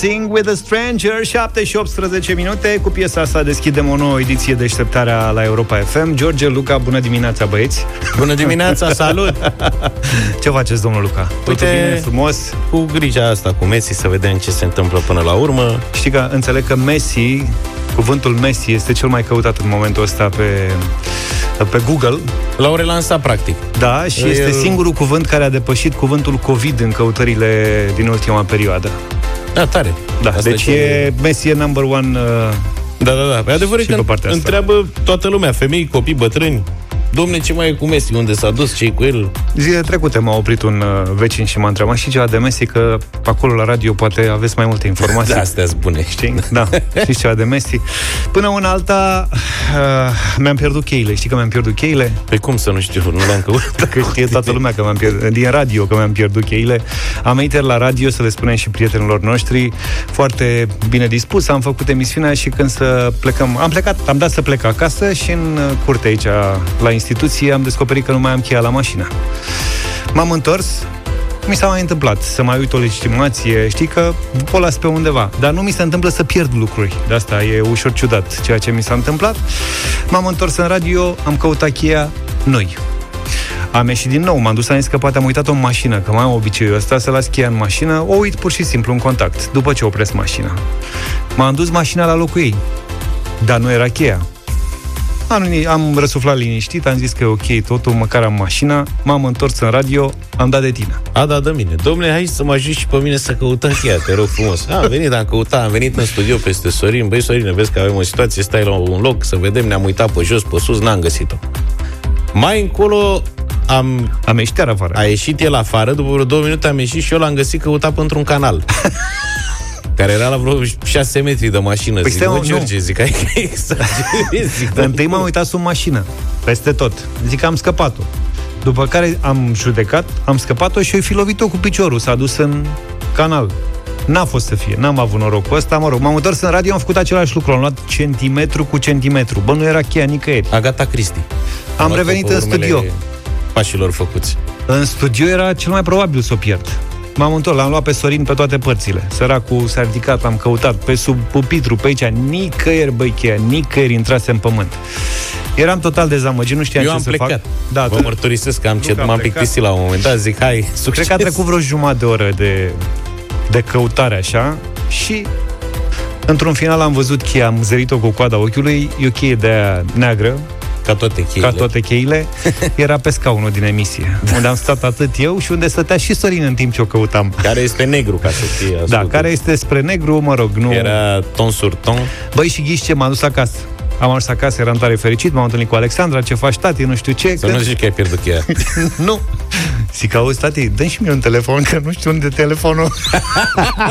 Dancing with a Stranger 7 și 18 minute. Cu piesa asta deschidem o nouă ediție de așteptarea la Europa FM George, Luca, bună dimineața băieți. Bună dimineața, salut! Ce faceți, domnul Luca? Totul Uite, bine, frumos? Cu grija asta cu Messi să vedem ce se întâmplă până la urmă. Știi că înțeleg că Messi Cuvântul Messi este cel mai căutat în momentul ăsta pe, pe Google. L-au relansat practic. Da, și El- este singurul cuvânt care a depășit cuvântul COVID în căutările din ultima perioadă Da, tare Da, Asta deci ce- e, Messi e number one uh, Da, da, da. Pe adevăr e Și că pe partea asta. întreabă toată lumea, femei, copii, bătrâni. Domne, ce mai e cu Messi? Unde s-a dus? ce cu el? Zile trecute m-a oprit un uh, vecin și m-a întrebat și ceva de Messi, că acolo la radio poate aveți mai multe informații. Da, astea sunt bune. Știi? Da, știți ceva de Messi. Până una alta, uh, mi-am pierdut cheile. Știi că mi-am pierdut cheile? Pe cum să nu știu? Nu le-am căutat. Că știe toată lumea că mi-am pierdut, din radio că mi-am pierdut cheile. Am venit ieri la radio să le spunem și prietenilor noștri, foarte bine dispus, am făcut emisiunea și când să plecăm, am plecat, am dat să plec acasă și în uh, curte aici la instituție am descoperit că nu mai am cheia la mașină. M-am întors, mi s-a mai întâmplat să mai uit o legitimație, știi că o las pe undeva, dar nu mi se întâmplă să pierd lucruri. De asta e ușor ciudat ceea ce mi s-a întâmplat. M-am întors în radio, am căutat cheia noi. Am ieșit din nou, m-am dus, am zis că poate am uitat-o în mașină, că mai am obiceiul ăsta să las cheia în mașină, o uit pur și simplu în contact, după ce opresc mașina. M-am dus mașina la locul ei, dar nu era cheia. Am, am răsuflat liniștit, am zis că e ok totul, măcar am mașina, m-am întors în radio, am dat de tine. A, da, dă mine. Domnule, hai să mă ajut și pe mine să căutăm cheia, te rog frumos. A, am venit, am căutat, am venit în studio peste Sorin. Băi, Sorine, vezi că avem o situație, stai la un loc, să vedem, ne-am uitat pe jos, pe sus, n-am găsit-o. Mai încolo am, Am ieșit iar afară. a ieșit el afară, după vreo două minute am ieșit și eu l-am găsit căutat pentru un canal. care era la vreo 6 metri de mașină. Păi zic, stai, mă, nu. George, zic, hai că exagerezi. Zic, Dar întâi m-am uitat sub mașină, peste tot. Zic că am scăpat-o. După care am judecat, am scăpat-o și eu fi lovit-o cu piciorul. S-a dus în canal. N-a fost să fie, n-am avut norocul ăsta, mă rog. M-am întors în radio, am făcut același lucru, am luat centimetru cu centimetru. Bă, nu era cheia nicăieri. Agata Cristi. Am luat-o revenit pe în urmele studio. Pașilor făcuți. În studio era cel mai probabil să o pierd. M-am întors, l-am luat pe Sorin pe toate părțile. Săracul s-a ridicat, am căutat pe sub pupitru, pe aici, nicăieri, băi, cheia, nicăieri intrase în pământ. Eram total dezamăgit, nu știam Eu ce am să plecat. fac. Da, Vă tu- mărturisesc că am Nu cet, că am m-am plecat. plictisit la un moment dat, zic, hai, succes. Cred că a trecut vreo jumătate de oră de, de căutare așa și într-un final am văzut cheia, am zărit-o cu coada ochiului, e o cheie de aia neagră, Ca toate cheile. ca toate cheile, era pe scaunul din emisie, unde am stat atât eu și unde stătea și Sorin în timp ce o căutam. Care este negru, ca să fie Da, ascultat. care este spre negru, mă rog, nu... Era ton sur ton. Băi, și ghiși ce, m-am dus acasă. Am ajuns acasă, eram tare fericit, m-am întâlnit cu Alexandra, ce faci, tati, nu știu ce. Să nu zici că ai pierdut cheia. nu. Zic, auzi, tati, dă și mie un telefon, că nu știu unde e telefonul.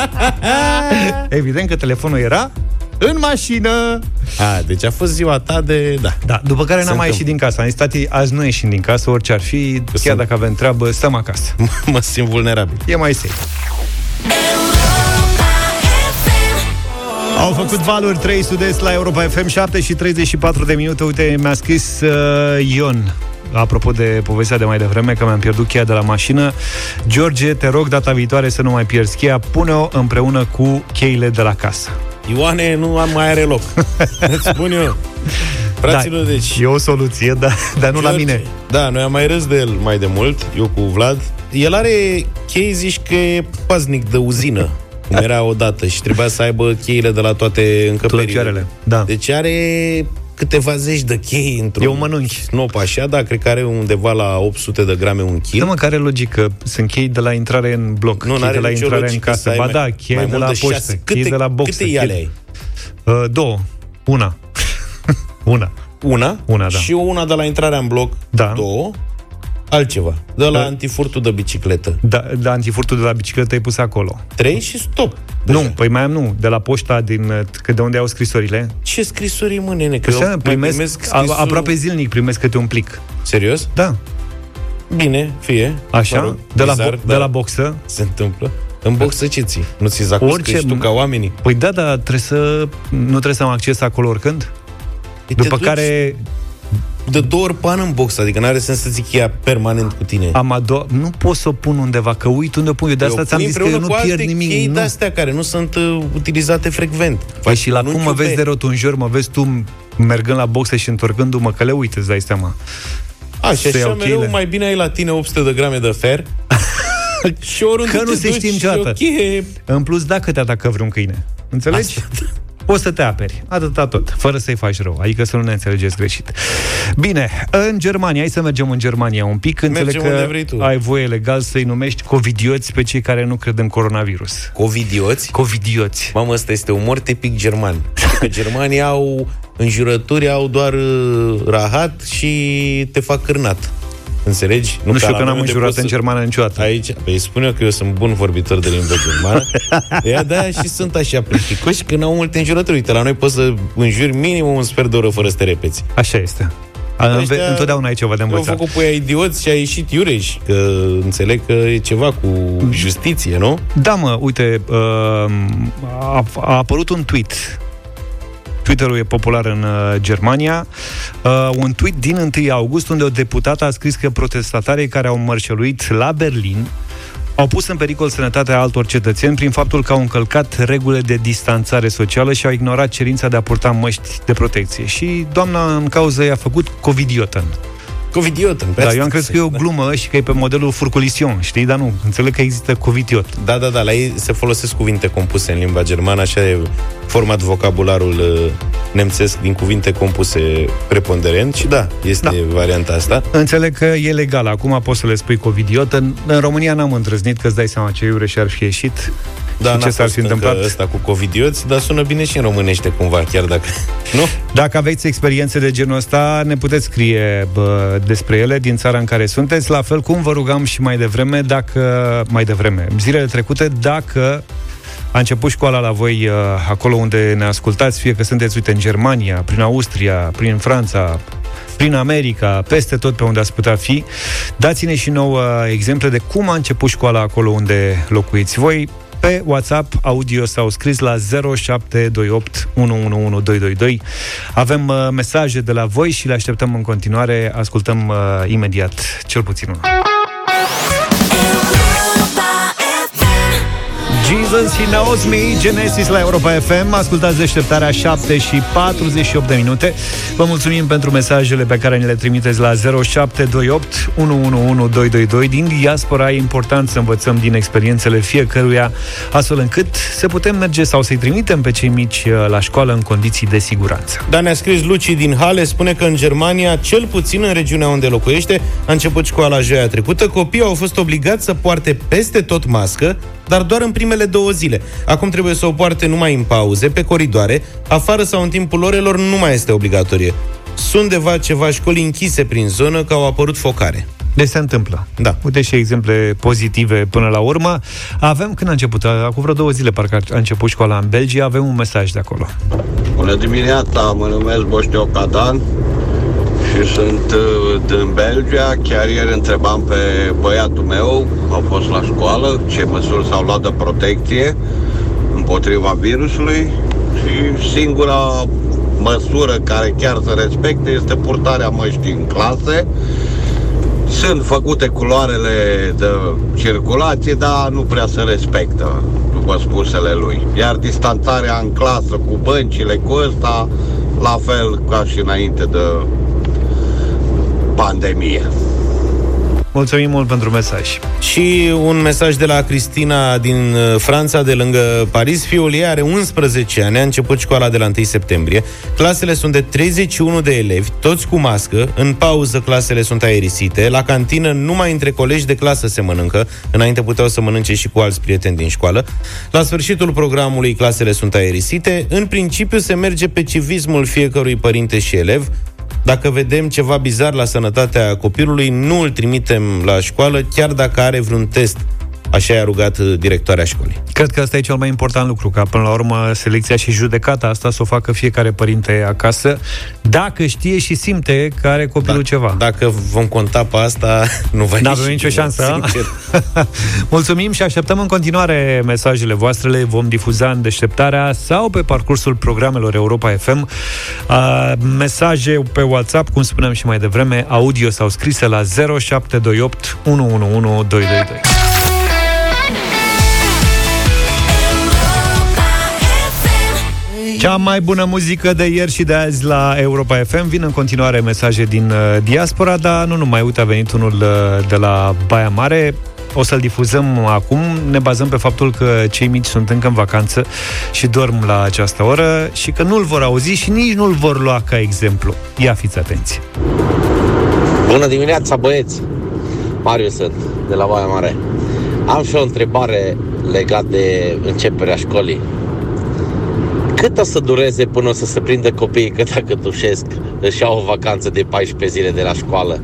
Evident că telefonul era în mașină. A, deci a fost ziua ta de... Da. Da, după care Se n-am mai întâmplă. ieșit din casă. Am zis, tati, azi nu ieșim din casă, orice ar fi, chiar sunt- dacă avem treabă, stăm acasă. mă simt vulnerabil. E mai safe. Au făcut valuri 3 sud-est la Europa FM 7 și 34 de minute. Uite, mi-a scris uh, Ion Apropo de povestea de mai devreme Că mi-am pierdut cheia de la mașină George, te rog data viitoare să nu mai pierzi cheia Pune-o împreună cu cheile de la casă Ioane nu am mai are loc. Îți spun eu. Fraților, da, deci... E o soluție, dar, dar nu la George, mine Da, noi am mai râs de el mai de mult, eu cu Vlad. El are chei, zici că e paznic de uzină, cum era odată, și trebuia să aibă cheile de la toate încăperile. Clăcioarele, da. Deci are câteva zeci de chei într-un E un mănunchi. snop așa, da, cred că are undeva la 800 de grame un kil. Da, mă, care logică? Sunt chei de la intrare în bloc nu, Chei n-are de la nicio intrare în logică să casă ai Ba mai- da, cheie mai de mult la de poștă șase. Cheie Câte- de la box câte iale ai? Uh, două. Una. Una. Una, Una, da. și una de la intrarea în bloc, Da. două, altceva. De la Da. antifurtul de bicicletă. Da, da, antifurtul de la bicicletă e pus acolo. Trei și stop. Nu, Deja. păi mai am nu, de la poșta din uh, că de unde au scrisorile. Ce scrisori, mă, nene? Că Că eu mai primesc, primesc a, scrisori- aproape zilnic primesc câte un plic. Serios? Da, Bine, fie. așa, Mă rog, de, la, bizar, bo- dar de la boxă. Se întâmplă. În boxă ce ții? Nu ți zacuscă Orice- și tu ca oamenii? Păi da, dar trebuie să nu trebuie să am acces acolo oricând. Păi te După duci- care de două ori pan în box, adică n-are sens să zic ea permanent cu tine. Am ado- nu pot să o pun undeva, că uit unde o pun eu. De asta ți-am zis că eu nu pierd nimic. Chei nu. astea care nu sunt uh, utilizate frecvent. Păi și la cum mă vezi de rotunjor, mă vezi tu mergând la boxe și întorcându-mă, că le uite, îți dai seama. A, și așa mereu mai bine ai la tine 800 de grame de fer și oriunde Că nu se știe niciodată. Okay. În plus, dacă te atacă vreun câine. Înțelegi? Asta poți să te aperi. Atâta tot, fără să-i faci rău. Adică să nu ne înțelegeți greșit. Bine, în Germania, hai să mergem în Germania un pic. Înțeleg mergem că vrei tu. ai voie legal să-i numești covidioți pe cei care nu cred în coronavirus. Covidioți? Covidioți. Mamă, ăsta este umor tipic german. Că germanii au înjurături, au doar uh, rahat și te fac cârnat. Înțelegi? Nu, nu știu că n-am înjurat în germană niciodată. Aici, păi spun eu că eu sunt bun vorbitor de limbă germană. Ea de și sunt așa plisticoși că n-au multe înjurături. Uite, la noi poți să înjuri minimum un sfert de oră fără să te repeți. Așa este. Ăștia, întotdeauna ai ceva de învățat. Au făcut pe idioți și a ieșit iureș, că înțeleg că e ceva cu justiție, nu? Da, mă, uite, uh, a, a apărut un tweet Twitterul e popular în uh, Germania. Uh, un tweet din 1 august unde o deputată a scris că protestatarii care au mărșăluit la Berlin au pus în pericol sănătatea altor cetățeni prin faptul că au încălcat regulile de distanțare socială și au ignorat cerința de a purta măști de protecție. Și doamna în cauză i-a făcut covidiotă. Covidiot. În da, eu am crezut că e o glumă și că e pe modelul furculision, știi? Dar nu, înțeleg că există covidiot. Da, da, da, la ei se folosesc cuvinte compuse în limba germană, așa e format vocabularul uh, nemțesc din cuvinte compuse preponderent și da, este da. varianta asta. Înțeleg că e legal, acum poți să le spui covidiot. În, în România n-am îndrăznit, că îți dai seama ce iureș și ar fi ieșit. Da, și ce s-ar fi întâmplat? Asta cu covidioți, dar sună bine și în românește cumva, chiar dacă... Nu? Dacă aveți experiențe de genul ăsta, ne puteți scrie bă, despre ele din țara în care sunteți, la fel cum vă rugam și mai devreme, dacă... Mai devreme, zilele trecute, dacă a început școala la voi acolo unde ne ascultați, fie că sunteți, uite, în Germania, prin Austria, prin Franța, prin America, peste tot pe unde ați putea fi. Dați-ne și nouă exemple de cum a început școala acolo unde locuiți voi pe WhatsApp audio sau scris la 0728 111222. Avem uh, mesaje de la voi și le așteptăm în continuare. Ascultăm uh, imediat cel puțin unul. Jesus, He Knows Me, Genesis la Europa FM. Ascultați deșteptarea 7 și 48 de minute. Vă mulțumim pentru mesajele pe care ne le trimiteți la 0728 111222. Din diaspora e important să învățăm din experiențele fiecăruia, astfel încât să putem merge sau să-i trimitem pe cei mici uh, la școală în condiții de siguranță. Da, ne-a scris Luci din Hale, spune că în Germania, cel puțin în regiunea unde locuiește, a început școala joia trecută, copiii au fost obligați să poarte peste tot mască, dar doar în primele două zile. Acum trebuie să o poarte numai în pauze, pe coridoare, afară sau în timpul orelor nu mai este obligatorie. Sunt deva ceva școli închise prin zonă că au apărut focare. Deci se întâmplă. Da. Uite și exemple pozitive până la urmă. Avem când a început, acum vreo două zile parcă a început școala în Belgia, avem un mesaj de acolo. Bună dimineața, mă numesc Boșteo Cadan și sunt uh, din Belgia. Chiar ieri întrebam pe băiatul meu, au fost la școală, ce măsuri s-au luat de protecție împotriva virusului și singura măsură care chiar se respecte este purtarea măștii în clase. Sunt făcute culoarele de circulație, dar nu prea se respectă, după spusele lui. Iar distanțarea în clasă cu băncile, cu ăsta, la fel ca și înainte de pandemie. Mulțumim mult pentru mesaj. Și un mesaj de la Cristina din uh, Franța, de lângă Paris. Fiul ei are 11 ani, a început școala de la 1 septembrie. Clasele sunt de 31 de elevi, toți cu mască. În pauză clasele sunt aerisite. La cantină numai între colegi de clasă se mănâncă. Înainte puteau să mănânce și cu alți prieteni din școală. La sfârșitul programului clasele sunt aerisite. În principiu se merge pe civismul fiecărui părinte și elev. Dacă vedem ceva bizar la sănătatea copilului, nu îl trimitem la școală, chiar dacă are vreun test Așa i-a rugat uh, directoarea școlii. Cred că asta e cel mai important lucru, ca până la urmă selecția și judecata asta să o facă fiecare părinte acasă, dacă știe și simte că are copilul da, ceva. Dacă vom conta pe asta, nu va N-avem nicio șansă. Mulțumim și așteptăm în continuare mesajele voastre, le vom difuza în deșteptarea sau pe parcursul programelor Europa FM. Uh, mesaje pe WhatsApp, cum spuneam și mai devreme, audio sau scrise la 0728 111 222. Cea mai bună muzică de ieri și de azi la Europa FM Vin în continuare mesaje din uh, diaspora Dar nu numai, uite, a venit unul uh, de la Baia Mare o să-l difuzăm acum. Ne bazăm pe faptul că cei mici sunt încă în vacanță și dorm la această oră și că nu-l vor auzi și nici nu-l vor lua ca exemplu. Ia fiți atenți! Bună dimineața, băieți! Marius sunt, de la Baia Mare. Am și o întrebare legat de începerea școlii. Cât o să dureze până o să se prindă copiii că dacă tușesc își iau o vacanță de 14 zile de la școală?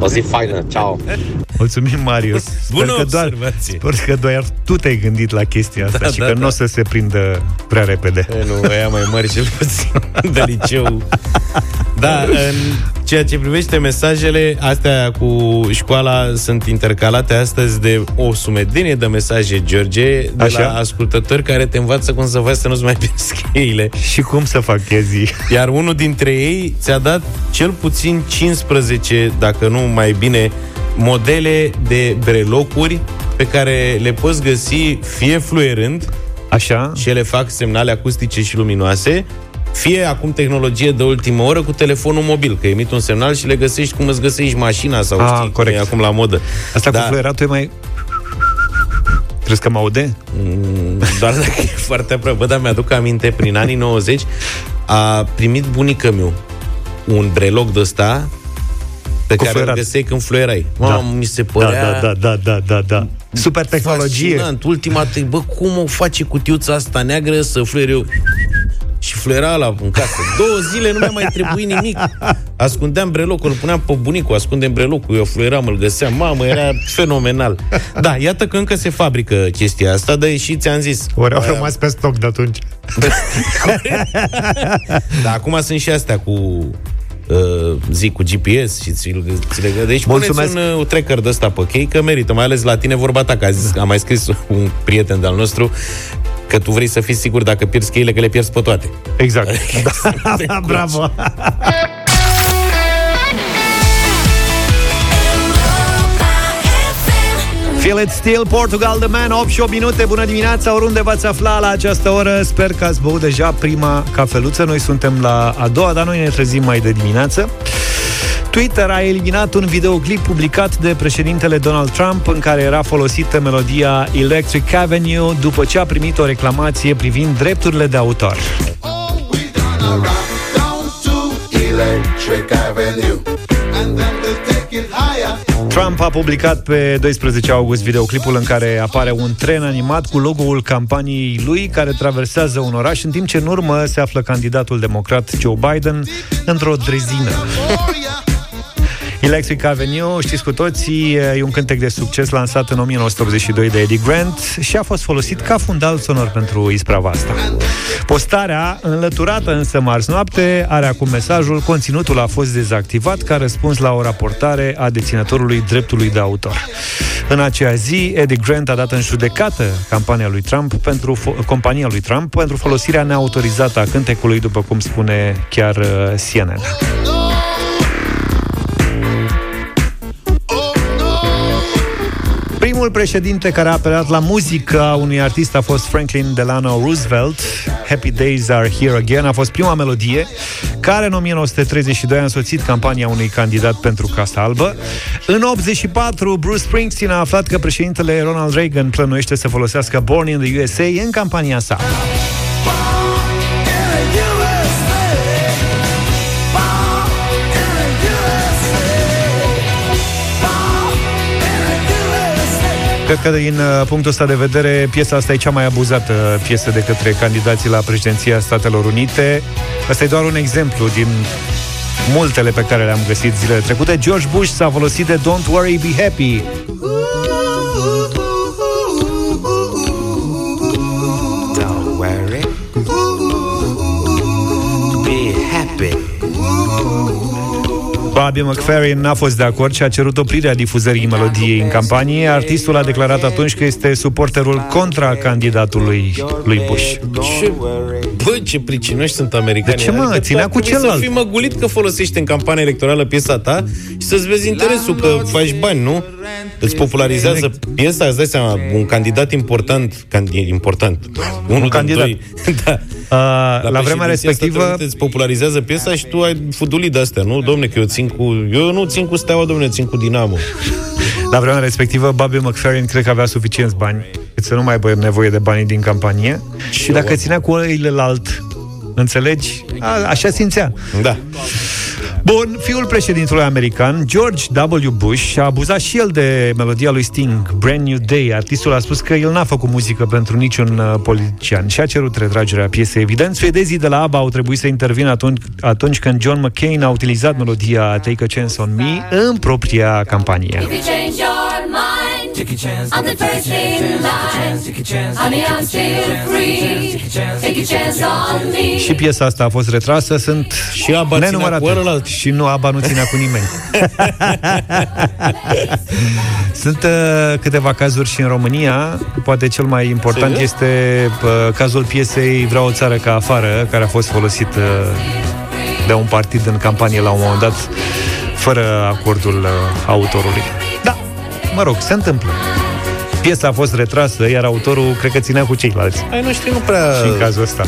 O zi faină, ceau! Mulțumim, Marius. Bună sper că doar, observație. Sper că doar tu te-ai gândit la chestia asta Da, și da, că da. nu o să se prindă prea repede. E, nu, aia mai mari cel puțin de liceu. Da, în ceea ce privește mesajele, astea cu școala sunt intercalate astăzi de o sumedenie de mesaje, George, de Așa? la ascultători care te învață cum să faci să nu-ți mai pierzi cheile. Și cum să fac chestii? Iar unul dintre ei ți-a dat cel puțin 15, dacă nu mai bine, modele de brelocuri pe care le poți găsi fie fluierând, Așa? și ele fac semnale acustice și luminoase, fie acum tehnologie de ultimă oră cu telefonul mobil, că emit un semnal și le găsești cum îți găsești mașina sau Ah, știi cum corect. e acum la modă. Asta Da. cu fluieratul e mai... Crezi că mă aude? Mm, Doar dacă e foarte aproape. Bă, dar mi-aduc aminte, prin anii 90 a primit bunica meu un breloc de ăsta pe Cu care fluierat. îl găseai când fluierai. Mamă, mi se Da, părea... da, da, da, da, da, da. Super tehnologie. Fascinant. Ultima te, bă, cum o face cutiuța asta neagră să fluiere eu? Și fluiera la în casă. Două zile nu mi-a mai trebuit nimic. Ascundeam brelocul, îl puneam pe bunicul, ascundem brelocul, eu fluieram, îl găseam. Mamă, era fenomenal. Da, iată că încă se fabrică chestia asta, dar și ți-am zis. Ori au rămas pe stoc de atunci. Da, acum sunt și astea cu uh, zic cu GPS și ți, ți le Deci Mulțumesc. puneți un uh, tracker de ăsta pe chei, că merită, mai ales la tine vorba ta, că a, zis, a mai scris un prieten de-al nostru că tu vrei să fii sigur dacă pierzi cheile, că le pierzi pe toate. Exact. da, Te da, curci. bravo. Feel it still, Portugal, The Man, 8 și 8 minute, bună dimineața, oriunde v-ați afla la această oră, sper că ați băut deja prima cafeluță, noi suntem la a doua, dar noi ne trezim mai de dimineață. Twitter a eliminat un videoclip publicat de președintele Donald Trump în care era folosită melodia Electric Avenue după ce a primit o reclamație privind drepturile de autor. Oh, we gonna rock down to Electric Avenue, and then we'll take it higher. Trump a publicat pe 12 august videoclipul în care apare un tren animat cu logo-ul campaniei lui care traversează un oraș, în timp ce în urmă se află candidatul democrat Joe Biden într-o drezină. Oh, yeah. Electric Avenue, știți cu toții, e un cântec de succes lansat în 1982 de Eddie Grant și a fost folosit ca fundal sonor pentru isprava asta. Postarea, înlăturată însă marți noapte, are acum mesajul Conținutul a fost dezactivat ca răspuns la o raportare a deținătorului dreptului de autor. În aceea zi, Eddie Grant a dat în judecată campania lui Trump pentru fo- compania lui Trump pentru folosirea neautorizată a cântecului, după cum spune chiar uh, CNN. Primul președinte care a apelat la muzica unui artist a fost Franklin Delano Roosevelt. Happy Days Are Here Again a fost prima melodie care în 1932 a însoțit campania unui candidat pentru Casa Albă. În 84, Bruce Springsteen a aflat că președintele Ronald Reagan plănuiește să folosească Born in the USA în campania sa. Cred că din uh, punctul ăsta de vedere, piesa asta e cea mai abuzată uh, piesă de către candidații la președinția Statelor Unite. Asta e doar un exemplu din multele pe care le-am găsit zilele trecute. George Bush s-a folosit de Don't Worry, Be Happy. Don't worry. Be happy. Bobby McFerrin n-a fost de acord și a cerut oprirea difuzării melodiei în campanie. Artistul a declarat atunci că este suporterul contra candidatului lui Bush. Ce, bă, ce pricinoși sunt americanii. De ce, mă? Adică Ținea tu ar cu trebui celălalt. Să fii măgulit că folosești în campania electorală piesa ta și să-ți vezi interesul, că faci bani, nu? Îți popularizează piesa, îți dai seama, un candidat important, candi, important, unul din candidat. doi, da, Uh, la vremea președinția respectivă, Statelor Unite îți popularizează piesa și tu ai fudulit de astea, nu? Domne, că eu țin cu... Eu nu țin cu Steaua, domne, eu țin cu Dinamo. la vremea respectivă, Bobby McFerrin cred că avea suficienți bani cât să nu mai aibă nevoie de banii din campanie. Și dacă ținea cu alt, înțelegi? A, așa simțea. Da. Bun, fiul președintelui american, George W. Bush, a abuzat și el de melodia lui Sting, Brand New Day. Artistul a spus că el n-a făcut muzică pentru niciun uh, politician și a cerut retragerea piesei. Evident, suedezii de la ABBA au trebuit să intervină atunci, atunci când John McCain a utilizat melodia Take a Chance on Me în propria campanie. Take a chance, I'm the take a first chance, in take a chance, line. take a chance, Honey, take a I'm chance, still take a free. chance, Take a chance on me. Și piesa asta a fost retrasă, sunt Și ABBA ținea nenumărate. cu ălălalt. Și nu, ABBA nu ținea cu nimeni. Sunt uh, câteva cazuri și în România. Poate cel mai important Serios? este uh, cazul piesei Vreau o țară ca afară, care a fost folosit uh, de un partid în campanie la un moment dat, fără acordul uh, autorului. Da, mă rog, se întâmplă. Piesa a fost retrasă, iar autorul cred că ținea cu ceilalți. Ai noștri nu prea Și în cazul ăsta.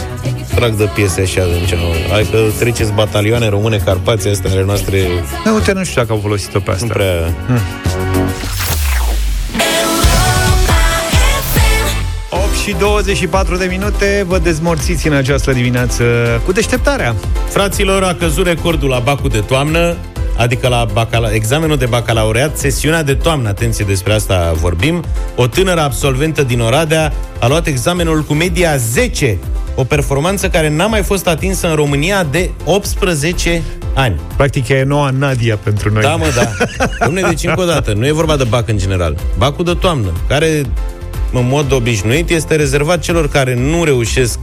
trag de piese așa în genul. Hai că treceți batalioane române, Carpații astea ale noastre Da, uite, nu știu dacă au folosit-o pe asta. nu prea... 8 și 24 de minute Vă dezmorțiți în această dimineață Cu deșteptarea Fraților, a căzut recordul la bacul de toamnă, adică la bacala- examenul de bacalaureat, sesiunea de toamnă, atenție despre asta vorbim. O tânără absolventă din Oradea a luat examenul cu media 10, o performanță care n-a mai fost atinsă în România de 18 ani. Practic e noua Nadia pentru noi Da, mă, da. Dom'le, deci încă o dată, nu e vorba de bac în general. Bacul de toamnă, care în mod obișnuit este rezervat celor care nu reușesc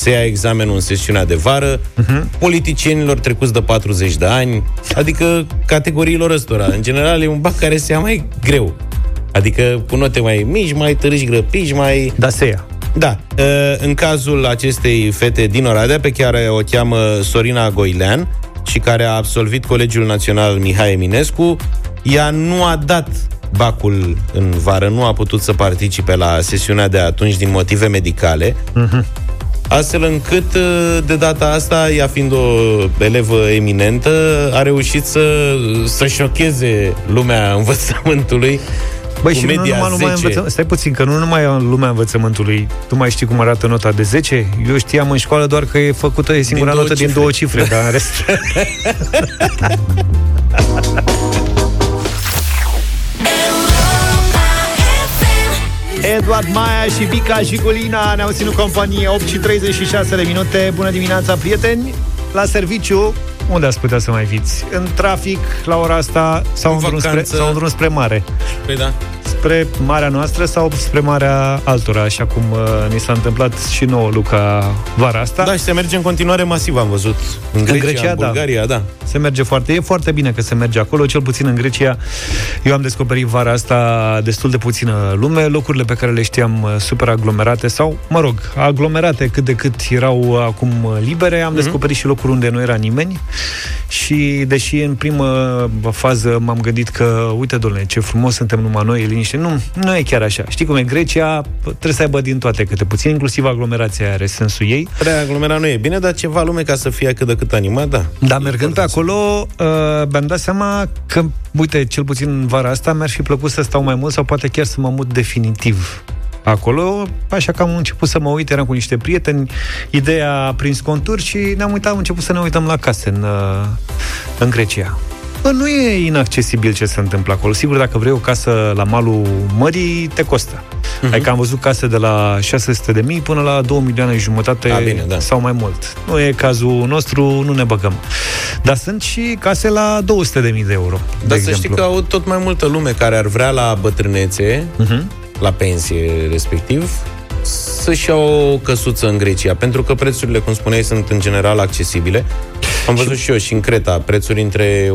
să ia examenul în sesiunea de vară, uh-huh. politicienilor trecuți de 40 de ani, adică categoriilor ăstora. În general, e un bac care se ia mai greu. Adică cu note mai mici, mai târși grăpiși, mai... Da, se ia Da, uh, în cazul acestei fete din Oradea, pe care o cheamă Sorina Goilean și care a absolvit Colegiul Național Mihai Eminescu, ea nu a dat bacul în vară, nu a putut să participe la sesiunea de atunci din motive medicale, astfel încât uh, de data asta, ea fiind o elevă eminentă, a reușit să, să șocheze lumea învățământului Băi, cu și nu media numai lumea 10. învăță... Stai puțin, că nu numai în lumea învățământului Tu mai știi cum arată nota de 10? Eu știam în școală doar că e făcută E singura două notă din cifre. două cifre Dar în rest Eduard Maia și Bica și Gulina ne-au ținut companie 8 și 36 de minute Bună dimineața, prieteni! La serviciu, unde ați putea să mai fiți? În trafic, la ora asta, sau În în, drum spre, vacanță. sau în drum spre mare? Păi da. Spre marea noastră sau spre marea altora, așa cum uh, ni s-a întâmplat și nouă, Luca, vara asta. Da, și se merge în continuare masiv, am văzut. În Grecia, în, Grecia, da. Bulgaria, da. Se merge foarte, e foarte bine că se merge acolo, cel puțin în Grecia. Eu am descoperit vara asta destul de puțină lume, locurile pe care le știam uh, super aglomerate sau, mă rog, aglomerate cât de cât erau uh, acum uh, libere, am descoperit și locuri unde nu era nimeni și deși în primă fază m-am gândit că, uite, domnule, ce frumos suntem numai noi, e liniște, nu, nu e chiar așa. Știi cum e? Grecia trebuie să aibă din toate câte puțin, inclusiv aglomerația are sensul ei. Prea aglomerat nu e bine, dar ceva lume ca să fie cât de cât animat, da. Dar mergând pe acolo, uh, mi-am dat seama că, uite, cel puțin în vara asta mi-ar fi plăcut să stau mai mult sau poate chiar să mă mut definitiv acolo, așa că am început să mă uit, eram cu niște prieteni, ideea a prins conturi și ne-am uitat, am început să ne uităm la case în, uh, în Grecia. Bă, nu e inaccesibil ce se întâmplă acolo. Sigur, dacă vrei o casă la malul mării, te costă. Uh-huh. Adică am văzut case de la 600 de mii până la 2 milioane și jumătate A, bine, da. sau mai mult. Nu e cazul nostru, nu ne băgăm. Dar sunt și case la 200 de mii de euro. Dar de să știi exemplu. că au tot mai multă lume care ar vrea la bătrânețe, Mhm. la pensie respectiv, să-și iau o căsuță în Grecia, pentru că prețurile, cum spuneai, sunt în general accesibile. Am văzut și eu și în Creta prețuri între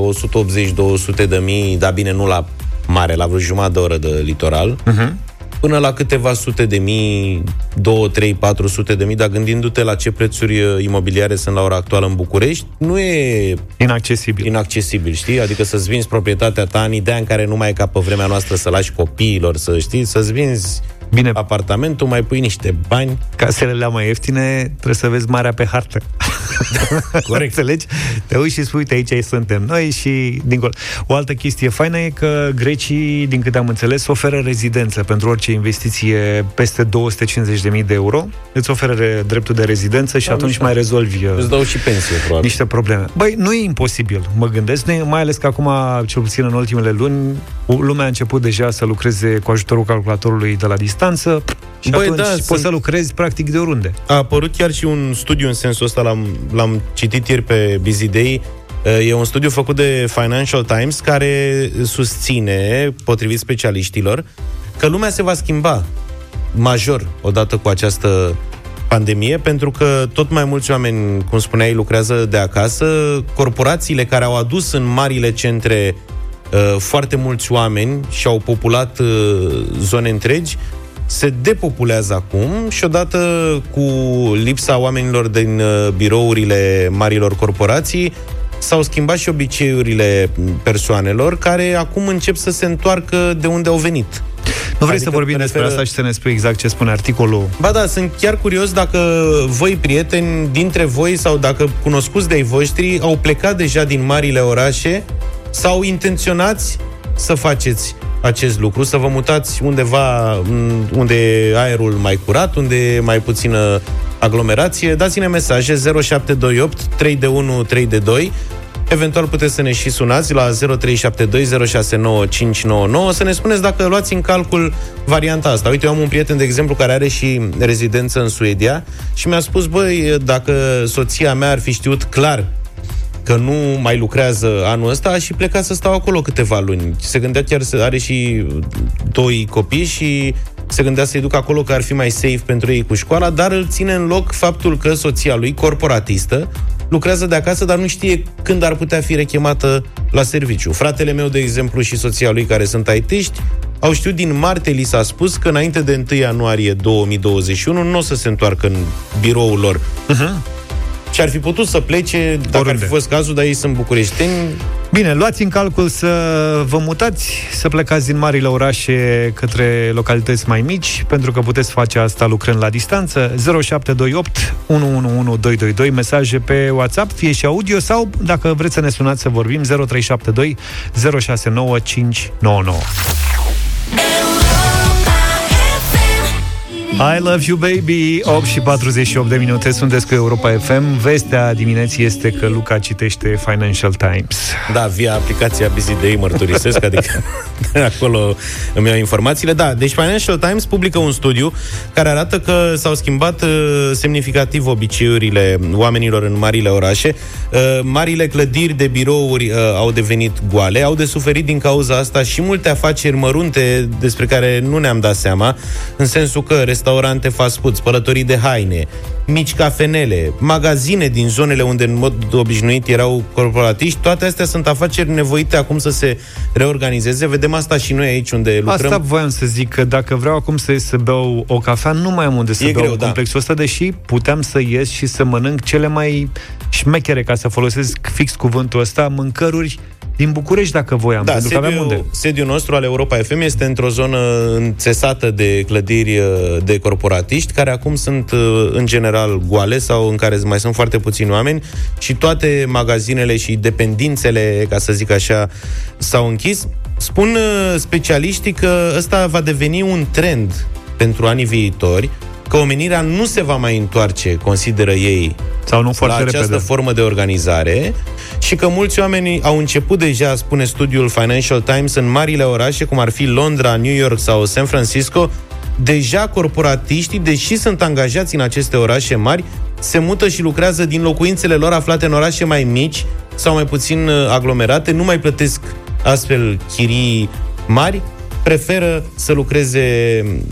180-200 de mii, dar bine, nu la mare, la vreo jumătate de oră de litoral, uh-huh. până la câteva sute de mii, 2, 3, 400 de mii, dar gândindu-te la ce prețuri uh, imobiliare sunt la ora actuală în București, nu e Inaccesibil. inaccesibil, știi? Adică să-ți vinzi proprietatea ta în ideea în care nu mai e ca pe vremea noastră să lași copiilor, să știi, să-ți vinzi Bine. apartamentul, mai pui niște bani. Casele mai ieftine, trebuie să vezi marea pe hartă. Corect. Înțelegi? Te uiți și spui, uite, aici suntem noi și dincolo. O altă chestie faină e că grecii, din câte am înțeles, oferă rezidență pentru orice investiție peste 250.000 de euro. Îți oferă re- dreptul de rezidență și Da, atunci mișto. mai rezolvi uh, Îți dau și pensie, probabil. niște probleme. Băi, nu e imposibil, mă gândesc, nu e- mai ales că acum, cel puțin în ultimele luni, lumea a început deja să lucreze cu ajutorul calculatorului de la distanță și Băi, atunci da, poți sunt- să lucrezi practic de oriunde. A apărut chiar și un studiu în sensul ăsta, l-am, l-am citit ieri pe Busy Day. E un studiu făcut de Financial Times care susține, potrivit specialiștilor, că lumea se va schimba major odată cu această pandemie, pentru că tot mai mulți oameni, cum spuneai, lucrează de acasă. Corporațiile care au adus în marile centre uh, foarte mulți oameni și au populat uh, zone întregi, se depopulează acum și odată cu lipsa oamenilor din uh, birourile marilor corporații, s-au schimbat și obiceiurile persoanelor care acum încep să se întoarcă de unde au venit. Nu vrei Adică să vorbim te despre referă- asta și să ne spui exact ce spune articolul? Ba da, sunt chiar curios dacă voi, prieteni, dintre voi sau dacă cunoscuți de-ai voștri, au plecat deja din marile orașe sau intenționați să faceți acest lucru, să vă mutați undeva m, unde e aerul mai curat, unde e mai puțină aglomerație. Dați-ne mesaje 0728 3 de 1 3 de 2 Eventual puteți să ne și sunați la 0372069599 să ne spuneți dacă luați în calcul varianta asta. Uite, eu am un prieten, de exemplu, care are și rezidență în Suedia și mi-a spus, băi, dacă soția mea ar fi știut clar că nu mai lucrează anul ăsta, aș și pleca să stau acolo câteva luni. Se gândea chiar să are și doi copii și se gândea să-i duc acolo că ar fi mai safe pentru ei cu școala, dar îl ține în loc faptul că soția lui, corporatistă, lucrează de acasă, dar nu știe când ar putea fi rechemată la serviciu. Fratele meu, de exemplu, și soția lui, care sunt aitiști, au știut din martie, li s-a spus că înainte de 1 ianuarie 2021 nu o să se întoarcă în biroul lor. Și ar fi putut să plece, dacă Oriunde. ar fi fost cazul, dar ei sunt bucureșteni. Bine, luați în calcul să vă mutați, să plecați din marile orașe către localități mai mici, pentru că puteți face asta lucrând la distanță. 0728 111222, mesaje pe WhatsApp, fie și audio, sau dacă vreți să ne sunați să vorbim, 0372 069599. I love you, baby! 8 și 48 de minute, sunteți cu Europa FM. Vestea dimineții este că Luca citește Financial Times. Da, via aplicația Busy Day mărturisesc, adică acolo îmi iau informațiile. Da, deci Financial Times publică un studiu care arată că s-au schimbat uh, semnificativ obiceiurile oamenilor în marile orașe. Uh, marile clădiri de birouri uh, au devenit goale, au de suferit din cauza asta și multe afaceri mărunte despre care nu ne-am dat seama, în sensul că restaurante fast food, spălătorii de haine, mici cafenele, magazine din zonele unde în mod obișnuit erau corporatiști, toate astea sunt afaceri nevoite acum să se reorganizeze. Vedem asta și noi aici unde lucrăm. Asta voiam să zic, că dacă vreau acum să ies să beau o cafea, nu mai am unde să E beau greu, în da. complexul ăsta, deși puteam să ies și să mănânc cele mai șmechere, ca să folosesc fix cuvântul ăsta, mâncăruri din București, dacă voiam, Da, pentru că aveam unde. sediul, sediul nostru al Europa FM este într-o zonă înțesată de clădiri uh, de corporatiști, care acum sunt uh, în general goale sau în care mai sunt foarte puțini oameni și toate magazinele și dependințele, ca să zic așa, s-au închis. Spun uh, specialiștii că ăsta va deveni un trend pentru anii viitori, că omenirea nu se va mai întoarce, consideră ei, Sau nu foarte la această repede. formă de organizare și că mulți oameni au început deja, spune studiul Financial Times, în marile orașe, cum ar fi Londra, New York sau San Francisco, deja corporatiștii, deși sunt angajați în aceste orașe mari, se mută și lucrează din locuințele lor aflate în orașe mai mici sau mai puțin uh, aglomerate, nu mai plătesc astfel chirii mari preferă să lucreze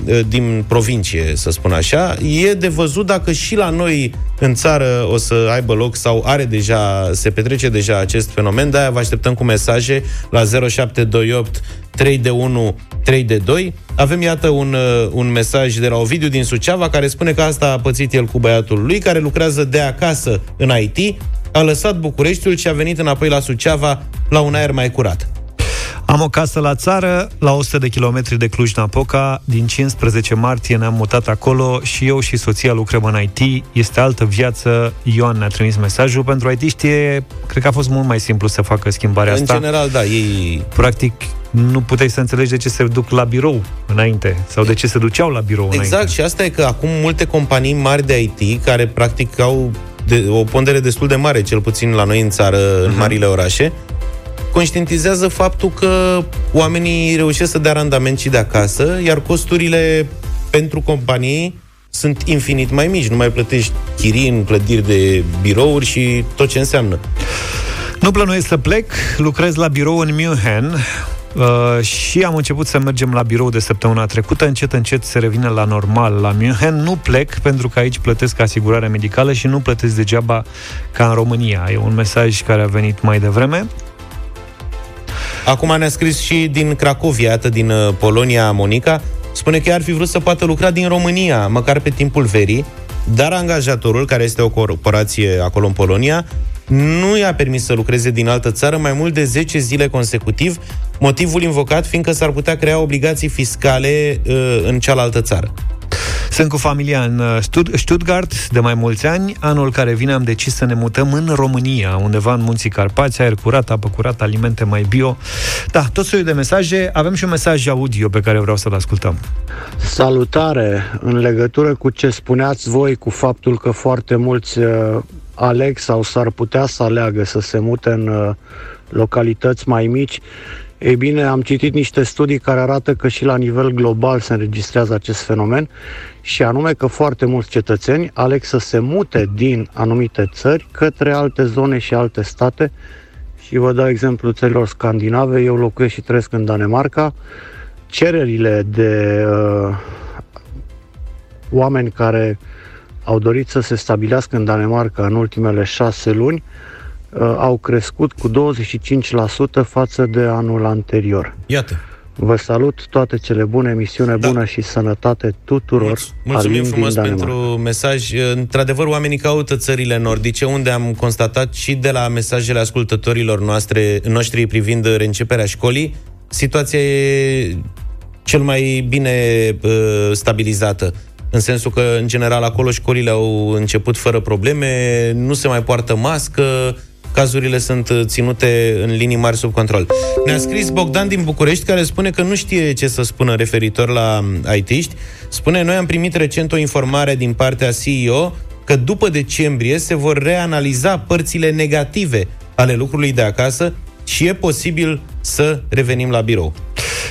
uh, din provincie, să spun așa. E de văzut dacă și la noi în țară o să aibă loc sau are deja, se petrece deja acest fenomen. De-aia vă așteptăm cu mesaje la 0728 3 de 1 3 de 2. Avem, iată, un, uh, un mesaj de la Ovidiu din Suceava care spune că asta a pățit el cu băiatul lui, care lucrează de acasă în IT, a lăsat Bucureștiul și a venit înapoi la Suceava la un aer mai curat. Am o casă la țară, la 100 de kilometri de Cluj-Napoca. Din 15 martie ne-am mutat acolo și eu și soția lucrăm în IT. Este altă viață. Ioan ne-a trimis mesajul. Pentru IT știe, cred că a fost mult mai simplu să facă schimbarea În asta. general, da, ei Practic, nu puteai să înțelegi de ce se duc la birou înainte sau de ce se duceau la birou Exact, înainte. și asta e că acum multe companii mari de IT, care practic au de, o pondere destul de mare, cel puțin la noi în țară, Mhm. în marile orașe, conștientizează faptul că oamenii reușesc să dea randament și de acasă, iar costurile pentru companii sunt infinit mai mici. Nu mai plătești chirii în clădiri de birouri și tot ce înseamnă. Nu plănuiesc să plec, lucrez la birou în München uh, și am început să mergem la birou de săptămâna trecută. Încet, încet se revine la normal la München. Nu plec pentru că aici plătesc asigurare medicală și nu plătesc degeaba ca în România. E un mesaj care a venit mai devreme. Acum ne-a scris și din Cracovia, iată, din uh, Polonia, Monica. Spune că ar fi vrut să poată lucra din România, măcar pe timpul verii, dar angajatorul, care este o corporație acolo în Polonia, nu i-a permis să lucreze din altă țară mai mult de 10 zile consecutiv, motivul invocat fiindcă s-ar putea crea obligații fiscale uh, în cealaltă țară. Sunt cu familia în uh, Stud- Stuttgart de mai mulți ani. Anul care vine am decis să ne mutăm în România, undeva în munții Carpați, aer curat, apă curată, alimente mai bio. Da, tot soiul de mesaje. Avem și un mesaj audio pe care vreau să-l ascultăm. Salutare! În legătură cu ce spuneați voi, cu faptul că foarte mulți uh, aleg sau s-ar putea să aleagă să se mute în uh, localități mai mici, ei bine, am citit niște studii care arată că și la nivel global se înregistrează acest fenomen și anume că foarte mulți cetățeni aleg să se mute din anumite țări către alte zone și alte state. Și vă dau exemplu țărilor scandinave, eu locuiesc și trăiesc în Danemarca, cererile de uh, oameni care au dorit să se stabilească în Danemarca în ultimele șase luni uh, au crescut cu 25% față de anul anterior. Iată. Vă salut, toate cele bune, emisiune Da. bună și sănătate tuturor. Mulțumim Alin frumos din Danemarca. pentru mesaj. Într-adevăr, oamenii caută țările nordice, unde am constatat și de la mesajele ascultătorilor noastre, noștri privind reînceperea școlii, situația e cel mai bine uh, stabilizată. În sensul că, în general, acolo școlile au început fără probleme, nu se mai poartă mască, cazurile sunt uh, ținute în linii mari sub control. Ne-a scris Bogdan din București, care spune că nu știe ce să spună referitor la um, IT-ști. Spune, noi am primit recent o informare din partea CEO că după decembrie se vor reanaliza părțile negative ale lucrului de acasă și e posibil să revenim la birou.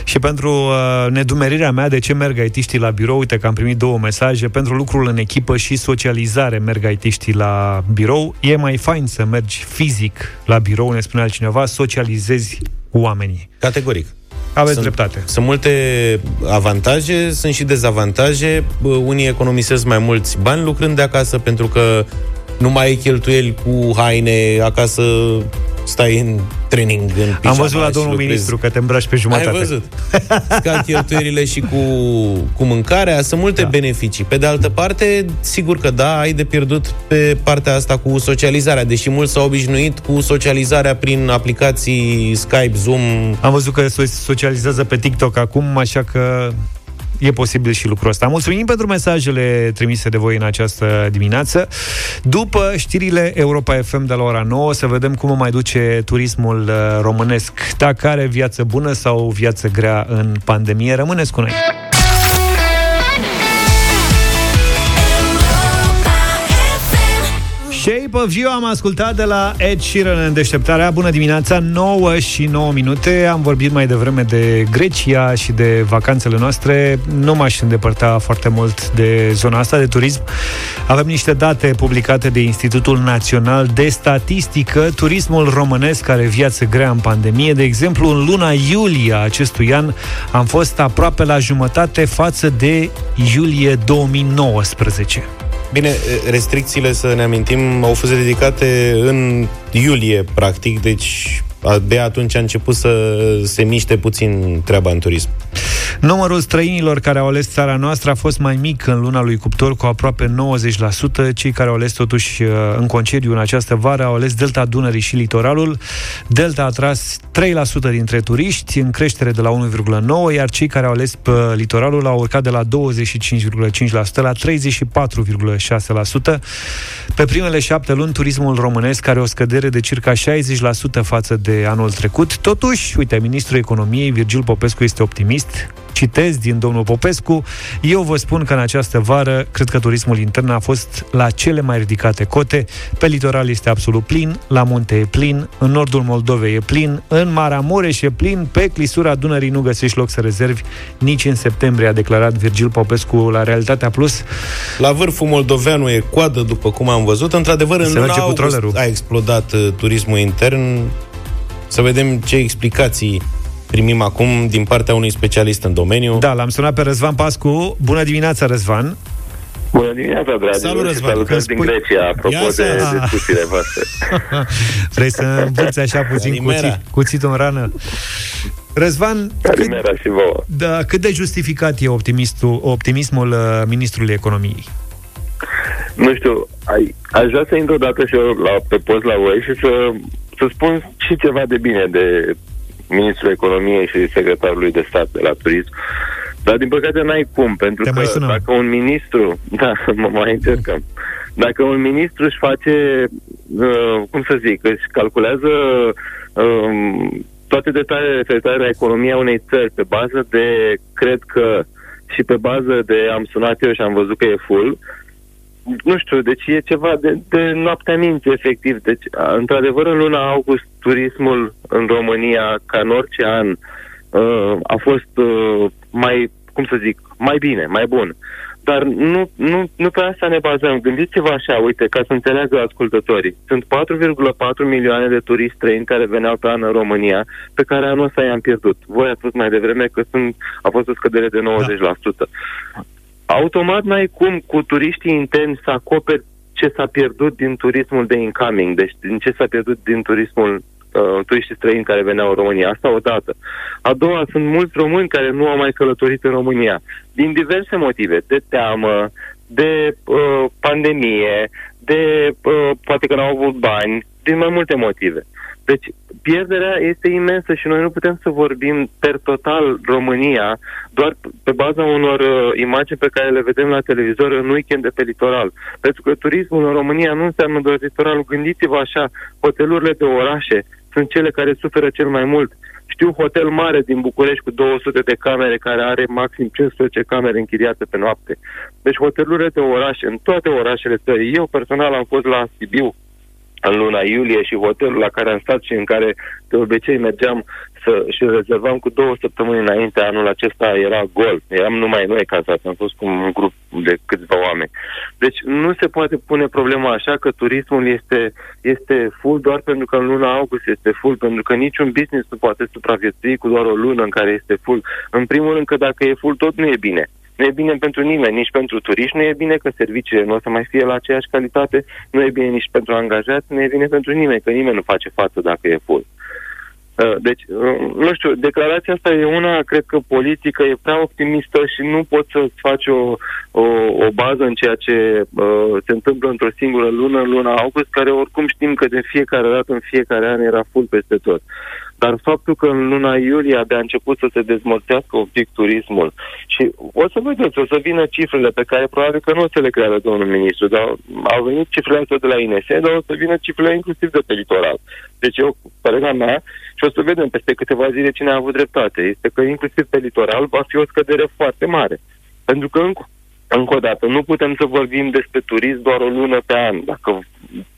Și pentru uh, nedumerirea mea de ce merg aitiștii la birou, uite că am primit două mesaje, pentru lucrul în echipă și socializare merg aitiștii la birou. E mai fain să mergi fizic la birou, ne spune altcineva, socializezi cu oamenii. Categoric. Aveți Sunt- dreptate. Sunt multe avantaje, sunt și dezavantaje. Bă, Unii economisesc mai mulți bani lucrând de acasă pentru că nu mai ai cheltuieli cu haine acasă, stai în training în pijama Am văzut la și domnul lucrezi. ministru că te îmbraci pe jumătate. Ai văzut? Scad cheltuielile și cu, cu mâncarea, sunt multe da. beneficii. Pe de altă parte, sigur că da, ai de pierdut pe partea asta cu socializarea, deși mulți s-au obișnuit cu socializarea prin aplicații Skype, Zoom. Am văzut că se socializează pe TikTok acum, așa că e posibil și lucrul ăsta. Mulțumim pentru mesajele trimise de voi în această dimineață. După știrile Europa FM de la ora 9, să vedem cum o mai duce turismul uh, românesc. Dacă are viață bună sau viață grea în pandemie, rămâneți cu noi. Shape of You am ascultat de la Ed Sheeran în deșteptarea. Bună dimineața, 9 și 9 minute. Am vorbit mai devreme de Grecia și de vacanțele noastre. Nu m-aș îndepărta foarte mult de zona asta de turism. Avem niște date publicate de Institutul Național de Statistică. Turismul românesc are viață grea în pandemie. De exemplu, în luna iulie a acestui an am fost aproape la jumătate față de iulie 2019. Bine, restricțiile, să ne amintim, au fost ridicate în iulie, practic, deci de atunci a început să se miște puțin treaba în turism. Numărul străinilor care au ales țara noastră a fost mai mic în luna lui Cuptor, cu aproape 90%. Cei care au ales totuși uh, în concediu în această vară au ales Delta Dunării și litoralul. Delta a tras 3% dintre turiști, în creștere de la 1,9%, iar cei care au ales pe litoralul au urcat de la 25,5% la 34,6%. Pe primele șapte luni, turismul românesc are o scădere de circa 60% față de anul trecut. Totuși, uite, ministrul economiei, Virgil Popescu, este optimist citez din domnul Popescu, eu vă spun că în această vară, cred că turismul intern a fost la cele mai ridicate cote. Pe litoral este absolut plin, la munte e plin, în nordul Moldovei e plin, în Maramureș e plin, pe clisura Dunării nu găsești loc să rezervi nici în septembrie, a declarat Virgil Popescu la Realitatea Plus. La vârful moldoveanu e coadă, după cum am văzut. Într-adevăr, în Se luna merge cu august trollerul. a explodat uh, turismul intern. Să vedem ce explicații primim acum din partea unui specialist în domeniu. Da, l-am sunat pe Răzvan Pascu. Bună dimineața, Răzvan! Bună dimineața, dragilor, Salut, și Răzvan, salutări că din spui- Grecia, apropo Ia să- de discuțiile voastre. Vrei să învârți așa puțin Calimera. cuțit, cuțitul în rană? Răzvan, cât, Calimera și vouă. da, cât de justificat e optimistul, optimismul uh, ministrului economiei? Nu știu, ai, aș vrea să intru odată și eu la, pe post la voi și să, să spun și ceva de bine de ministrul economiei și secretarului de stat de la turism. Dar din păcate n-ai cum, pentru Te că mai sunăm. dacă un ministru, da, mă mai încercăm, dacă un ministru își face, uh, cum să zic, își calculează um, toate detaliile referitoare la economia unei țări pe bază de, cred că, și pe bază de am sunat eu și am văzut că e full, nu știu, deci e ceva de, de noaptea minții, efectiv. Deci, a, într-adevăr, în luna august, turismul în România, ca în orice an, uh, a fost uh, mai, cum să zic, mai bine, mai bun. Dar nu, nu, nu pe asta ne bazăm. Gândiți-vă așa, uite, ca să înțeleagă ascultătorii. Sunt 4,4 milioane de turiști străini care veneau pe an în România, pe care anul ăsta i-am pierdut. Voi ați spus mai devreme că sunt, a fost o scădere de 90%. Automat n-ai cum cu turiștii interni să acoperi ce s-a pierdut din turismul de incoming, deci din ce s-a pierdut din turismul uh, turiștii străini care veneau în România. Asta odată. A doua, sunt mulți români care nu au mai călătorit în România. Din diverse motive. De teamă, de uh, pandemie, de uh, poate că n-au avut bani, din mai multe motive. Deci pierderea este imensă și noi nu putem să vorbim per total România doar pe baza unor uh, imagini pe care le vedem la televizor în weekend de pe litoral. Pentru că turismul în România nu înseamnă doar litoralul. Gândiți-vă așa, hotelurile de orașe sunt cele care suferă cel mai mult. Știu hotel mare din București cu 200 de camere care are maxim 15 camere închiriate pe noapte. Deci hotelurile de orașe, în toate orașele țării. Eu personal am fost la Sibiu în luna iulie și hotelul la care am stat și în care de obicei mergeam să, și rezervam cu două săptămâni înainte, anul acesta era gol. Eram numai noi cazați, am fost cu un grup de câțiva oameni. Deci nu se poate pune problema așa că turismul este, este full doar pentru că în luna august este full, pentru că niciun business nu poate supraviețui cu doar o lună în care este full. În primul rând că dacă e full tot nu e bine. Nu e bine pentru nimeni, nici pentru turiști, nu e bine că serviciile nu o să mai fie la aceeași calitate, nu e bine nici pentru angajați, nu e bine pentru nimeni, că nimeni nu face față dacă e full. Uh, Deci, uh, nu știu, declarația asta e una, cred că politică, e prea optimistă și nu poți să-ți faci o, o, o bază în ceea ce uh, se întâmplă într-o singură lună, în luna august, care oricum știm că de fiecare dată, în fiecare an, era full peste tot. Dar faptul că în luna iulie abia a început să se dezmorțească un pic turismul și o să vedeți, o să vină cifrele pe care probabil că nu o să le creadă domnul ministru, dar au venit cifrele astea de la INS, dar o să vină cifrele inclusiv de pe litoral. Deci eu, părerea mea, și o să vedem peste câteva zile cine a avut dreptate, este că inclusiv pe litoral va fi o scădere foarte mare. Pentru că încă, încă o dată, nu putem să vorbim despre turism doar o lună pe an. Dacă,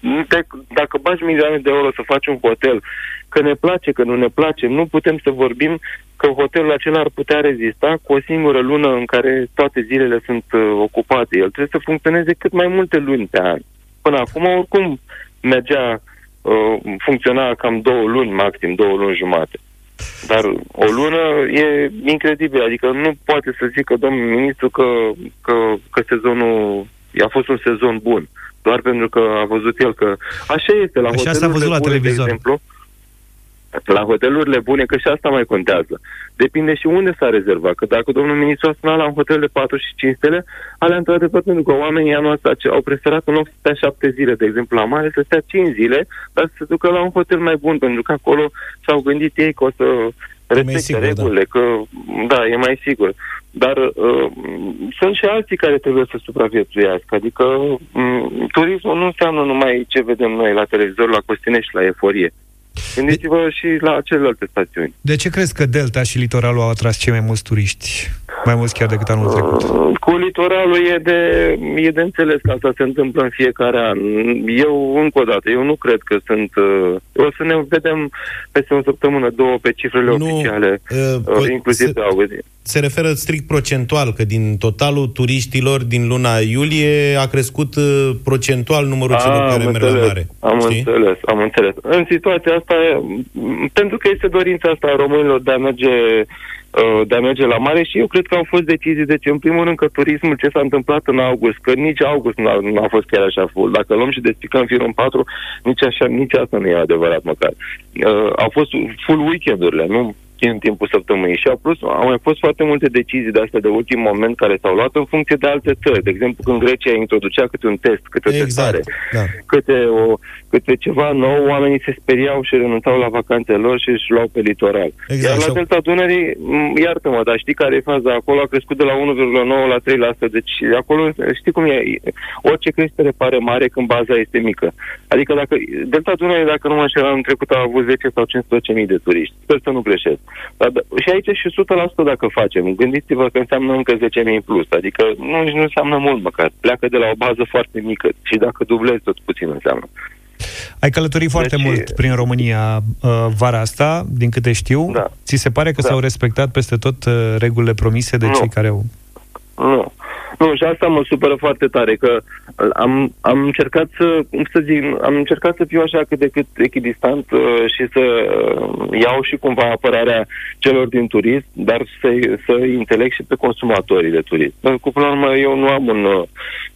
de, dacă bagi milioane de euro să faci un hotel, că ne place, că nu ne place, nu putem să vorbim că hotelul acela ar putea rezista cu o singură lună în care toate zilele sunt uh, ocupate. El trebuie să funcționeze cât mai multe luni pe an. Până acum, oricum, mergea, uh, funcționa cam două luni, maxim două luni jumate. Dar o lună e incredibil, adică nu poate să zică domnul ministru că, că, că sezonul a fost un sezon bun, doar pentru că a văzut el că așa este la Așa s-a hotelurile văzut la bune, televizor. De exemplu, la hotelurile bune, că și asta mai contează. Depinde și unde s-a rezervat. Că dacă domnul ministru a sunat la un hotel de 4 și 5 stele, alea într-adevăr pentru că oamenii anul ăsta ce- au preferat în loc să stea 7 zile, de exemplu la mare, să stea 5 zile, dar să se ducă la un hotel mai bun, pentru că acolo s-au gândit ei că o să respecte sigur, da. regulile, că da, e mai sigur. Dar uh, sunt și alții care trebuie să supraviețuiască. Adică um, turismul nu înseamnă numai ce vedem noi la televizor, la Costine și la Eforie. Gândiți-vă și la celelalte stațiuni. De ce crezi că Delta și litoralul au atras cei mai mulți turiști? Mai mulți chiar decât anul trecut. Uh, Cu litoralul e de, e de înțeles că asta se întâmplă în fiecare an. Eu, încă o dată, eu nu cred că sunt... Uh, o să ne vedem peste o săptămână, două, pe cifrele Nu, oficiale, uh, uh, po- inclusiv se- de august. Se referă strict procentual, că din totalul turiștilor din luna iulie a crescut uh, procentual numărul celor Ah, care am merg la înțeles, mare. Am știi? înțeles, am înțeles. În situația asta, m, pentru că este dorința asta a românilor de a merge uh, de a merge la mare și eu cred că au fost decizii. Deci, în primul rând, că turismul ce s-a întâmplat în august, că nici august nu a, nu a fost chiar așa full. Dacă luăm și despicăm firul în patru, nici, așa, nici asta nu e adevărat măcar. Uh, au fost full weekendurile, nu în timpul săptămânii și au, plus, au mai fost foarte multe decizii de astea de ultim moment care s-au luat în funcție de alte țări. De exemplu, când Grecia introducea câte un test, câte o testare, Exact, da. câte, o, câte ceva nou, oamenii se speriau și renunțau la vacanțele lor și își luau pe litoral. Exact, Iar și la au- Delta Dunării, m, iartă-mă, dar știi care e faza? Acolo a crescut de la 1,9 la 3%, deci acolo știi cum e, orice creștere pare mare când baza este mică. Adică dacă Delta Dunării, dacă nu mă înșel, anul trecut a avut 10 sau 15.000 de turiști. Sper să nu greșesc. Dar, da- și aici și 100% dacă facem. Gândiți-vă că înseamnă încă 10.000 în plus. Adică nu, nici nu înseamnă mult măcar. Pleacă de la o bază foarte mică și dacă dublezi tot puțin înseamnă. Ai călătorit foarte Deci- mult prin România uh, vara asta, din câte știu. Da. Ți se pare că Da. s-au respectat peste tot uh, regulile promise de Nu. cei care au... Nu. Nu, și asta mă supără foarte tare, că am, am încercat să, cum să zic, am încercat să fiu așa cât de cât echidistant uh, și să uh, iau și cumva apărarea celor din turism, dar să, să înțeleg și pe consumatorii de turism. Pentru că, până la urmă, eu nu am un, uh,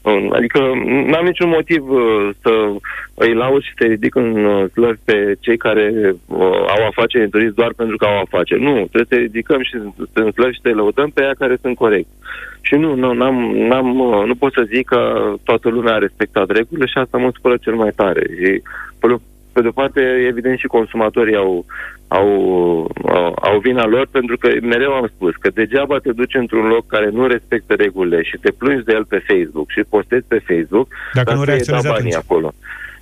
un adică n-am niciun motiv uh, să îi laud și să ridic în uh, slăvi pe cei care uh, au afaceri în turism doar pentru că au afaceri. Nu, trebuie să ridicăm și să în slăvi și să-i lăudăm pe ea care sunt corecți. Și nu, nu, n-am, n-am, uh, nu pot să zic că toată lumea a respectat regulile și asta mă supără cel mai tare. Și, pe, de- pe de-o parte, evident și consumatorii au, au, au, au vina lor, pentru că mereu am spus că degeaba te duci într-un loc care nu respectă regulile și te plângi de el pe Facebook și postezi pe Facebook, Dacă dar nu ți-ai reacționezi dat banii atunci. acolo.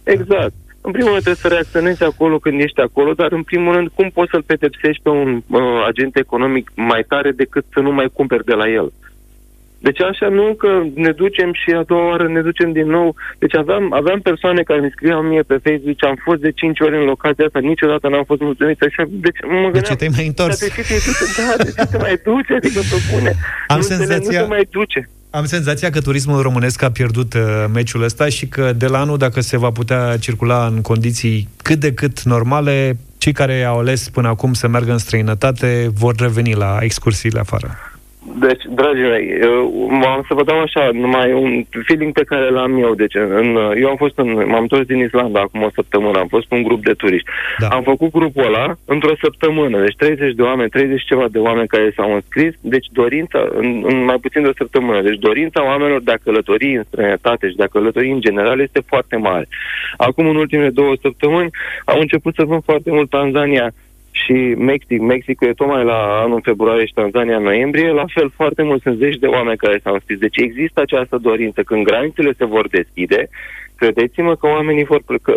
Exact. În primul rând trebuie să reacționezi acolo când ești acolo, dar în primul rând cum poți să-l pedepsești pe un uh, agent economic mai tare decât să nu mai cumperi de la el? Deci așa nu că ne ducem și a doua oară ne ducem din nou. Deci aveam, aveam persoane care mi scriau mie pe Facebook am fost de 5 ori în locația asta, niciodată n-am fost mulțumit. Așa, deci mă De gândeam, ce te-ai mai întors? "Dar De ce te duce? Da, de ce te mai duce? Adică pe bune. Am nu înțeleg, senzația- Nu te mai duce. Am senzația că turismul românesc a pierdut uh, meciul ăsta și că de la anul, dacă se va putea circula în condiții cât de cât normale, cei care au ales până acum să meargă în străinătate vor reveni la excursiile afară. Deci, dragii mei, eu, am să vă dau așa, numai un feeling pe care l-am eu. Deci, în, eu am fost în, m-am întors din Islanda acum o săptămână, am fost cu un grup de turiști. Da. Am făcut grupul ăla într-o săptămână, deci 30 de oameni, 30 și ceva de oameni care s-au înscris, deci dorința, în, în mai puțin de o săptămână, deci dorința oamenilor de a călători în străinătate și de a călători în general este foarte mare. Acum, în ultimele două săptămâni, au început să vând foarte mult Tanzania și Mexic. Mexicul e tocmai la anul februarie și Tanzania în noiembrie. La fel, foarte mult sunt zeci de oameni care s-au înscris. Deci există această dorință. Când granițele se vor deschide, credeți-mă că oamenii vor pleca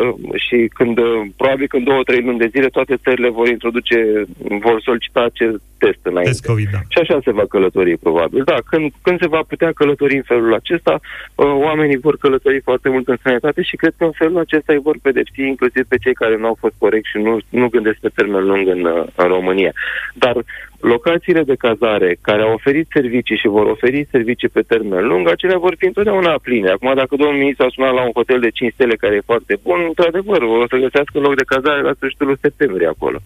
și când, uh, probabil că în două, trei luni de zile toate țările vor introduce, vor solicita acest test înainte. Test COVID, da. Și așa se va călători, probabil. Da, când, când se va putea călători în felul acesta, uh, oamenii vor călători foarte mult în sănătate și cred că în felul acesta îi vor pedepsi inclusiv pe cei care nu au fost corecți și nu, nu gândesc pe termen lung în, uh, în România. Dar locațiile de cazare care au oferit servicii și vor oferi servicii pe termen lung, acelea vor fi întotdeauna pline. Acum, dacă domnul ministru a sunat la un hotel de 5 stele care e foarte bun, într-adevăr, o să găsească loc de cazare la sfârșitul septembrie acolo.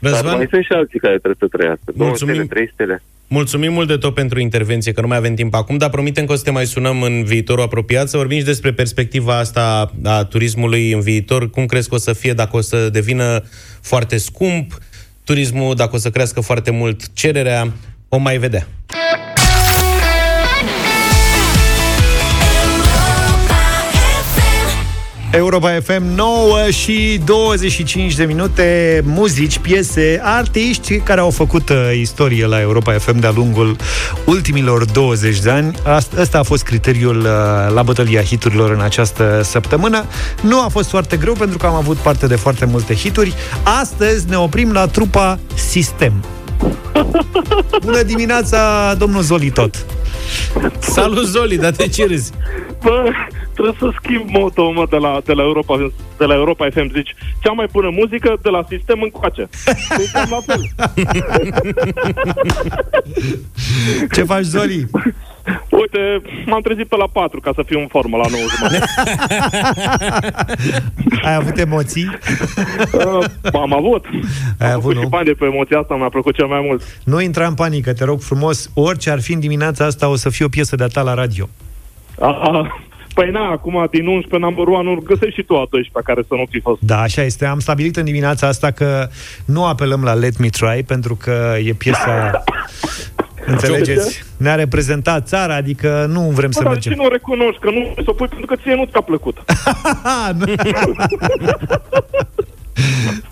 Dar Răzvan, mai sunt și alții care trebuie să trăiască. Două Mulțumim. stele, trei stele. mulțumim mult de tot pentru intervenție, că nu mai avem timp acum, dar promitem că o să te mai sunăm în viitorul apropiat, să vorbim și despre perspectiva asta a turismului în viitor, cum crezi că o să fie, dacă o să devină foarte scump turismul, dacă o să crească foarte mult cererea, o mai vedea. Europa FM 9 și 25 de minute Muzici, piese, artiști Care au făcut uh, istorie la Europa FM De-a lungul ultimilor 20 de ani. Ast- Ăsta a fost criteriul uh, La bătălia hiturilor în această săptămână. Nu a fost foarte greu Pentru că am avut parte de foarte multe hituri. Astăzi ne oprim la trupa Sistem. Bună dimineața, domnul Zoli tot. Salut, Zoli, dar de ce râzi? Bă, trebuie să schimb moto mă, de la, de la, Europa, de la Europa FM. Zici, cea mai bună muzică de la sistem încoace. Deci cam la fel. Ce faci, Zoli? Uite, m-am trezit pe la 4 ca să fiu în formă la 9 jumătate. Ai avut emoții? Uh, am avut. Ai am avut, și nu? bani de pe emoția asta, mi-a plăcut cel mai mult. Nu intra în panică, te rog frumos Orice ar fi în dimineața asta O să fie o piesă de-a ta la radio Aha. Păi na, acum din 11 number 1 găsești și tu a 12 care să nu fi fost. Da, așa este. Am stabilit în dimineața asta că nu apelăm la Let Me Try pentru că e piesa Înțelegeți? Ne-a reprezentat țara, adică nu vrem să Bă, dar ce mergem. nu o recunoști? Că nu să o pui pentru că ție nu ți-a plăcut.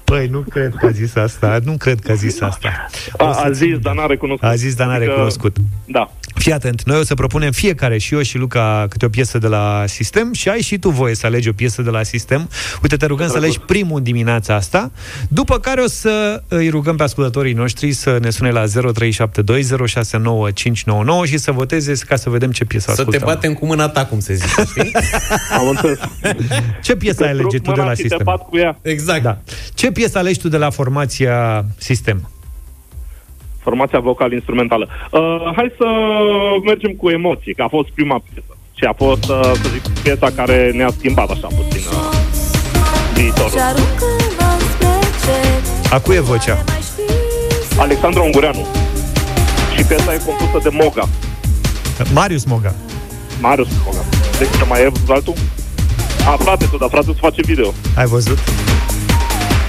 Păi, nu cred că a zis asta. Nu cred că a zis asta. A, a zis, dar n-a recunoscut. A zis, dar n-a Adică- recunoscut. Da. Fii atent, noi o să propunem fiecare, și eu și Luca, câte o piesă de la sistem și ai și tu voie să alegi o piesă de la sistem. Uite, te rugăm să alegi primul în dimineața asta, după care o să îi rugăm pe ascultătorii noștri să ne sune la 0372069599 și să voteze ca să vedem ce piesă Să te ascultăm. batem cu mâna ta, cum se zice, știi? Am înțeles. Ce piesă ai alege tu de la și te sistem? bat cu ea. Exact. Da. Ce piesă alegi tu de la formația sistem? Formația vocal-instrumentală. Uh, hai să mergem cu emoții, că a fost prima piesă. Și a fost, uh, să zic, piesa care ne-a schimbat așa puțin uh, viitorul. A cui e vocea? Alexandru Ungureanu. Și piesa e compusă de Moga. Marius Moga. Marius Moga. Deci ce mai e altul? A, frate tu, dar frate tu face video. Ai văzut?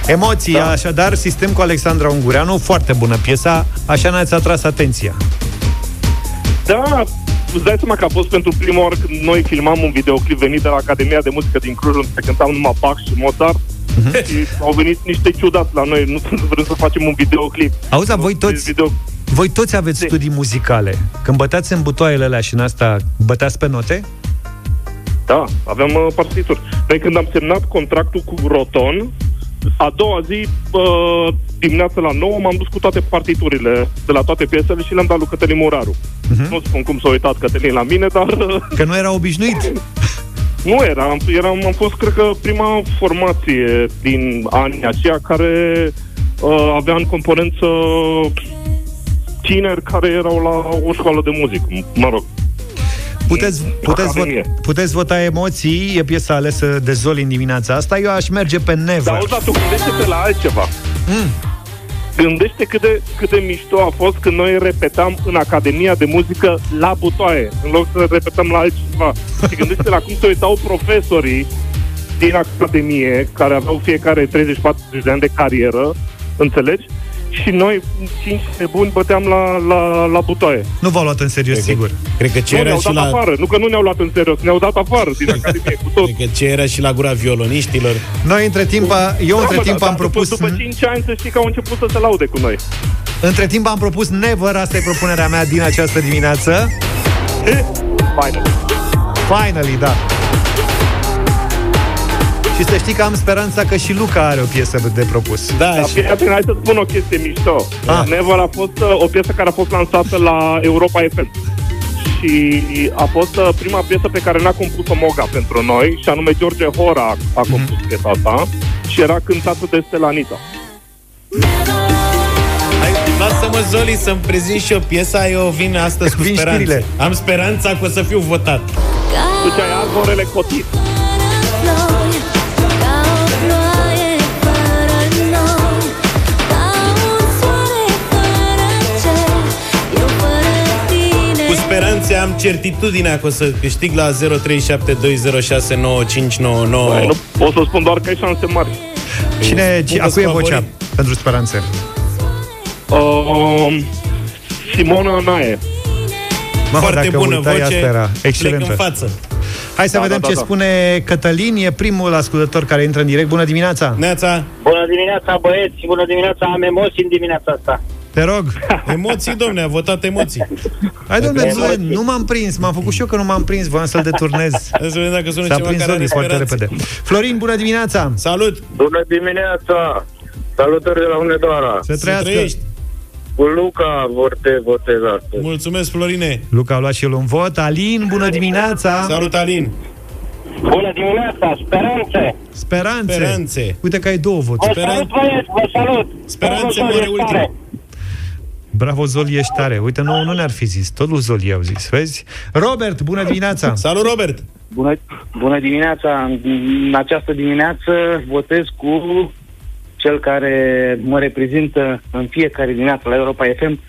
Emoții, da. așadar, sistem cu Alexandra Ungureanu, foarte bună piesa, așa ne-ați atras atenția. Da, îți dai seama că a fost pentru prima oară când noi filmam un videoclip venit de la Academia de Muzică din Cluj, unde se cântam numai Bach și Mozart. Mhm. Și au venit niște ciudați la noi, nu vrem să facem un videoclip. Auzi, dar voi toți, Video... voi toți aveți studii muzicale. Când băteați în butoaiele alea și în asta, băteați pe note? Da, aveam uh, partituri. Noi când am semnat contractul cu Roton, a doua zi, uh, dimineața la 9, m-am dus cu toate partiturile de la toate piesele și le-am dat lui Cătălin Muraru. Uh-huh. Nu spun cum s-a uitat Cătălin la mine, dar uh, Că nu era obișnuit. nu era. Am, eram, am fost, cred că, prima formație din anii aceia care uh, avea în componență tineri care erau la o școală de muzică, mă rog. Puteți, puteți, vot, Academie. puteți vota emoții, e piesa alesă de Zoli în dimineața asta. Eu aș merge pe Never. Dar auzi, dar tu gândește-te la altceva. Mm. Gândește cât de, cât de mișto a fost când noi repetam în Academia de Muzică la butoaie, în loc să repetăm la altceva. Și gândește la cum se uitau profesorii din Academie, care aveau fiecare 30-40 de ani de carieră, înțelegi? Și noi, cinci nebuni, băteam la, la, la butoaie. Nu v-au luat în serios, sigur. Cred că ce Nu era ne-au și dat la... afară, nu că nu ne-au luat în serios, ne-au dat afară din Academie cu tot. Cred că ce era și la gura violoniștilor. Noi între timp, a- eu între Da, mă, timp dar am propus După, după 5 ani să știi că au început să se laude cu noi. între timp am propus Never, asta e propunerea mea din această dimineață. Finally. Finally, da. Și să știi că am speranța că și Luca are o piesă de propus. Da, Dar și... fii atent, hai să spun o chestie mișto. Ah. Never a fost uh, o piesă care a fost lansată la Europa FM. Și a fost uh, prima piesă pe care n-a compus-o Moga pentru noi, și anume George Hora a compus Mhm. piesa asta și era cântată de Stelanita. Hai, lasă-mă, Zoli, să-mi prezint și eu piesa. Eu vin astăzi cu Vin speranțe. știrile. Am speranța că o să fiu votat. Tu ce ai arborele cotit. Certitudinea că o să câștig la 0372069599. Băi, nu pot să spun doar că ai șanse mari. Cine, Spun ci, a cui e că-s vocea favorit. pentru speranțe? Uh, Simona Nae. Mamă, Foarte dacă bună uitai, voce, asta era plec excelentă. în față. Hai să Da, vedem da, ce da, da. spune Cătălin, e primul ascultător care intră în direct. Bună dimineața! Neața, Bună dimineața, băieți! Bună dimineața! Am emoții în dimineața asta. Te rog! emoții, domne, a votat emoții. Hai, domnule, Emoții. Zule, nu m-am prins, m-am făcut și eu că nu m-am prins, voiam să-l deturnez. Hai să vedem dacă sună S-a ceva prins care are Zoli foarte speranțe. repede. Florin, bună dimineața! Salut! Bună dimineața! Salutări de la Hunedoara! Să Să trăiască! trăiești! Cu Luca vor te votez astăzi. Mulțumesc, Florine! Luca a luat și el un vot. Alin, bună dimineața! Salut, Alin! Bună dimineața! Speranțe! Speranțe! Speranțe! Uite că ai două voturi. Vă Speran- salut, băieți! Vă salut! Speranțe Bravo, mare Zoli, ultim. tare. Bravo, Zoli, ești tare. Uite, nu, nu ne-ar fi zis. Tot lui Zoli au zis, vezi? Robert, bună dimineața! Salut, Robert! Bună, bună dimineața! În această dimineață votez cu cel care mă reprezintă în fiecare dimineață la Europa FM,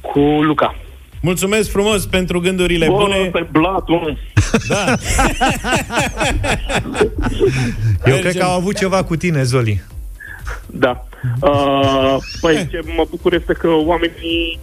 cu Luca. Mulțumesc frumos pentru gândurile Bă, bune. pe blat, mă. Da. Eu Mergem. cred că au avut ceva cu tine, Zoli. Da. Uh, păi, ce mă bucur este că oamenii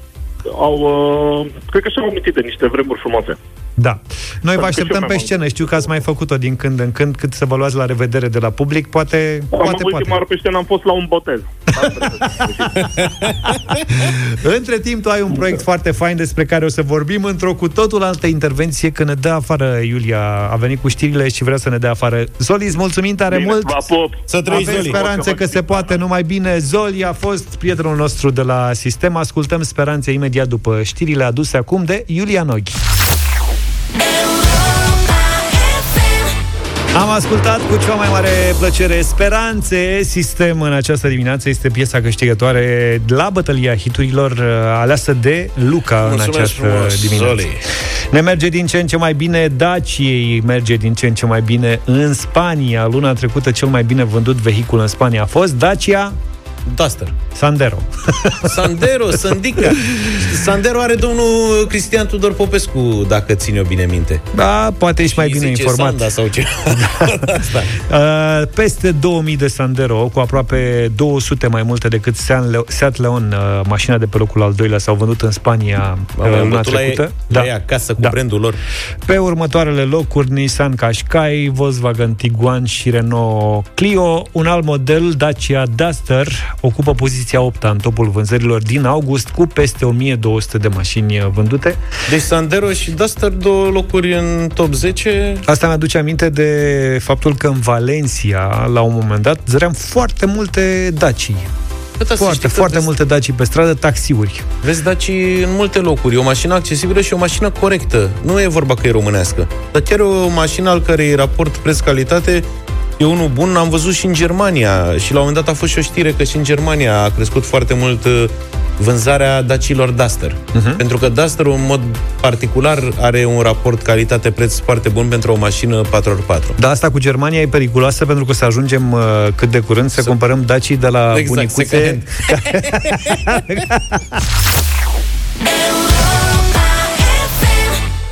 au, uh, cred că și-au amintit de niște vremuri frumoase. Da. Noi vă Că și așteptăm eu pe mi-am scenă. Știu că ați mai făcut-o din când în când, cât să vă luați la revedere de la public. Poate, Am poate, ultima poate. oară pe scenă am fost la un botez. Între timp, tu ai un proiect foarte fain despre care o să vorbim într-o cu totul altă intervenție când ne dă afară Iulia. A venit cu știrile și vrea să ne dea afară. Zoli, îți mulțumim tare Bine, mult. Vă pup. Să trăiești, Avem Zoli. speranțe că se poate numai bine. Zoli a fost prietenul nostru de la sistem. Ascultăm speranțe imediat după știrile aduse acum de Iulia Noghi. Am ascultat cu cea mai mare plăcere Speranțe. Sistem în această dimineață Este piesa câștigătoare la bătălia hiturilor uh, Aleasă de Luca în Mulțumesc această frumos, dimineață. Zoli. Ne merge din ce în ce mai bine. Daciei merge din ce în ce mai bine în Spania. Luna trecută cel mai bine vândut vehicul în Spania a fost Dacia Duster. Sandero Sandero, Sandica. Sandero are domnul Cristian Tudor Popescu, dacă țin eu bine minte. Da, poate ești mai Și bine zice informat Sanda sau ce. Asta. Uh, peste 2000 de Sandero, cu aproape 200 mai multe decât Seat Le- Seat Leon, uh, mașina de pe locul al doilea, s-au vândut în Spania uh, Mamă, am luna bătut la ei, trecută. la ei acasă cu Da. brandul lor. Pe următoarele locuri, Nissan Qashqai, Volkswagen Tiguan și Renault Clio. Un alt model, Dacia Duster, ocupă poziția 8 în topul vânzărilor din august, cu peste 1200 de mașini uh, vândute. Deci Sandero și Duster două locuri în top 10. Asta mi-aduce aminte de faptul că în Valencia, la un moment dat, zăream foarte multe Daci. Cât să Foarte, știi că foarte vezi- multe Daci pe stradă, taxiuri. Vezi Daci în multe locuri. E o mașină accesibilă și o mașină corectă. Nu e vorba că e românească. Dar chiar e o mașină al cărei raport preț-calitate e unul bun. Am văzut și în Germania. Și la un moment dat a fost și o știre că și în Germania a crescut foarte mult uh, vânzarea dacilor Duster. Uh-huh. Pentru că Duster, în mod particular, are un raport calitate-preț foarte bun pentru o mașină 4x4. Dar asta cu Germania e periculoasă pentru că să ajungem uh, cât de curând să, cumpărăm Dacii de la Exact, bunicuțe.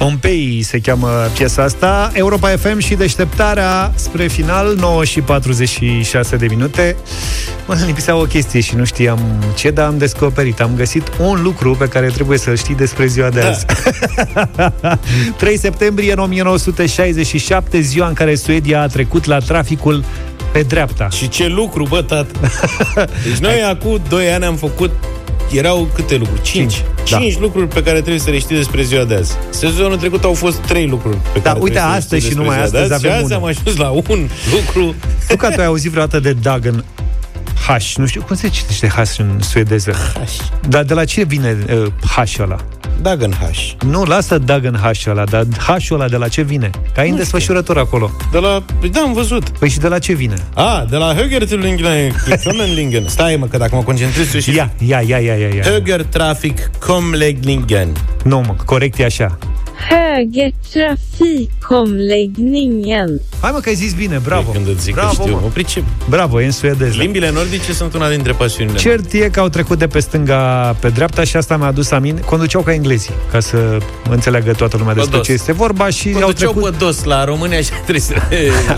Pompei se cheamă piesa asta. Europa FM și deșteptarea spre final 9 și 46 de minute. Mă lipsea o chestie și nu știam ce Dar am descoperit, am găsit un lucru Pe care trebuie să-l știi despre ziua de azi. 3 septembrie în 1967 Ziua în care Suedia a trecut la traficul pe dreapta. Și ce lucru, bă, tată! Deci noi acum 2 ani am făcut erau câte lucruri? Cinci. Cinci, Cinci da. lucruri pe care trebuie să le știi despre ziua de azi. Sezonul trecut au fost trei lucruri pe Da, care uite, trebuie să le astăzi știi și despre numai ziua de astăzi azi. Și avem azi am unul. ajuns la un lucru. Tu că tu ai auzit vreodată de Dagen H, nu știu cum se citește H în suedeză. Dar de la ce vine uh, H ăla? Dagen H. Nu, lasă Dagen H ăla, dar H-ul ăla de la ce vine? Că ai în desfășurător acolo. De la... Da, am văzut. Păi și de la ce vine? A, de la Högertrafik Stai mă, că dacă mă concentrez tu și... Ia, ia, ia, ia, ia, ia. Högertrafik Komleglingen. Nu, mă, corect e așa. Högertrafikomläggningen. Hai mă că ai zis bine, bravo. Când îți zic bravo, că știu, mă. mă pricep. Bravo, e în suedeză. Limbile nordice sunt una dintre pasiunile mele. Cert e că au trecut de pe stânga pe dreapta și asta mi-a adus aminte. Conduceau ca englezii, ca să înțeleagă toată lumea despre dos. ce este vorba și au Conduceau trecut, pe dos la România și trebuie să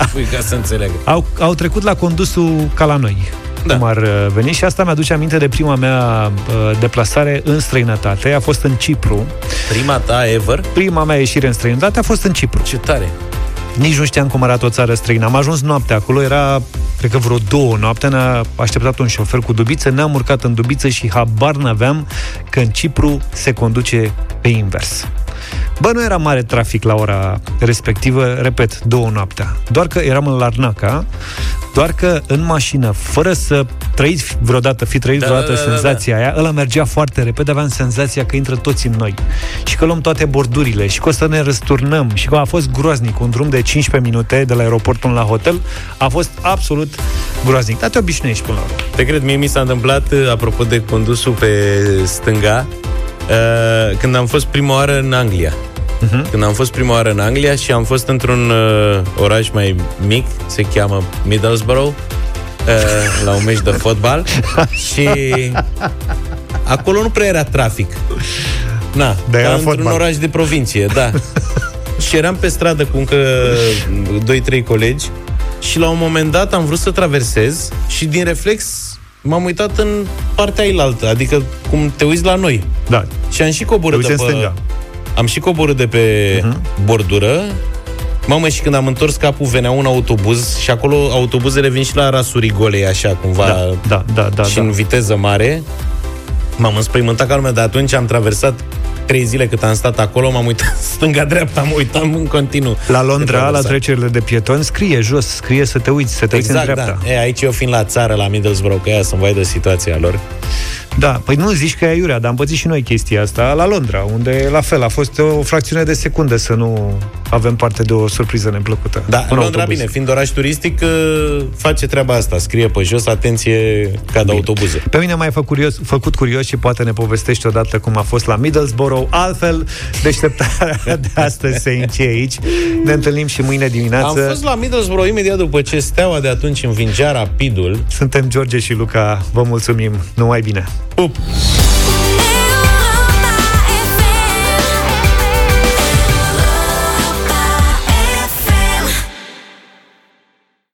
spui ca să înțeleagă. au, au trecut la condusul ca la noi. Da. Cum ar uh, veni și asta mi-aduce aminte de prima mea uh, deplasare în străinătate. A fost în Cipru. Prima ta ever? Prima mea ieșire în străinătate a fost în Cipru. Ce tare! Nici nu știam cum arată o țară străină. Am ajuns noaptea acolo, era, cred că vreo două noaptea, ne-a așteptat un șofer cu dubiță, ne-am urcat în dubiță și habar n-aveam că în Cipru se conduce pe invers. Bă, nu era mare trafic la ora respectivă, repet, două noaptea. Doar că eram în Larnaca, doar că în mașină, fără să trăiți vreodată, fi trăit Da, vreodată da, da, da, senzația aia, ăla mergea foarte repede, aveam senzația că intră toți în noi. Și că luăm toate bordurile și că o să ne răsturnăm și că a fost groaznic. Un drum de 15 minute de la aeroport până la hotel a fost absolut groaznic. Dar te obișnuiești până la urmă. Te cred, mie mi s-a întâmplat, uh, apropo de condusul pe stânga, uh, când am fost prima oară în Anglia. Mhm. Când am fost prima oară în Anglia și am fost într-un uh, oraș mai mic, se cheamă Middlesbrough, uh, la un meci de fotbal și acolo nu prea era trafic. Na, Dar era ca într-un fotbal. oraș de provincie, da. și eram pe stradă cu încă 2-3 colegi și la un moment dat am vrut să traversez și din reflex m-am uitat în partea ailaltă, adică cum te uiți la noi. Da. Și am și coborât Te de uiți pe... în stânga. Am și coborât de pe uh-huh. bordură. Mamă, și când am întors capul, venea un autobuz și acolo autobuzele vin și la rasuri golei, așa, cumva, Da, da, da, da, și da. în viteză mare. M-am înspăimântat ca lumea, dar atunci am traversat trei zile cât am stat acolo, m-am uitat stânga-dreapta, mă uitam în continuu. La de Londra, la traversat. trecerile de pietoni, scrie jos, scrie să te uiți, să te uiți în Exact, dreapta. da. E, aici eu fiind la țară, la Middlesbrough, că ea să-mi vai de situația lor. Da, păi nu zici că e aiurea, dar am pățit și noi chestia asta la Londra, unde la fel a fost o fracțiune de secundă să nu avem parte de o surpriză neplăcută. Da, Un Londra, autobuz. bine, fiind oraș turistic, uh, face treaba asta. Scrie pe jos, atenție, cad autobuze. Pe mine m-ai făcut curios, făcut curios și poate ne povestești odată cum a fost la Middlesbrough. Altfel, deșteptarea de astăzi se încheie aici. Ne întâlnim și mâine dimineață. Am fost la Middlesbrough imediat după ce Steaua de atunci învingea rapidul. Suntem George și Luca. Vă mulțumim. Numai bine. up.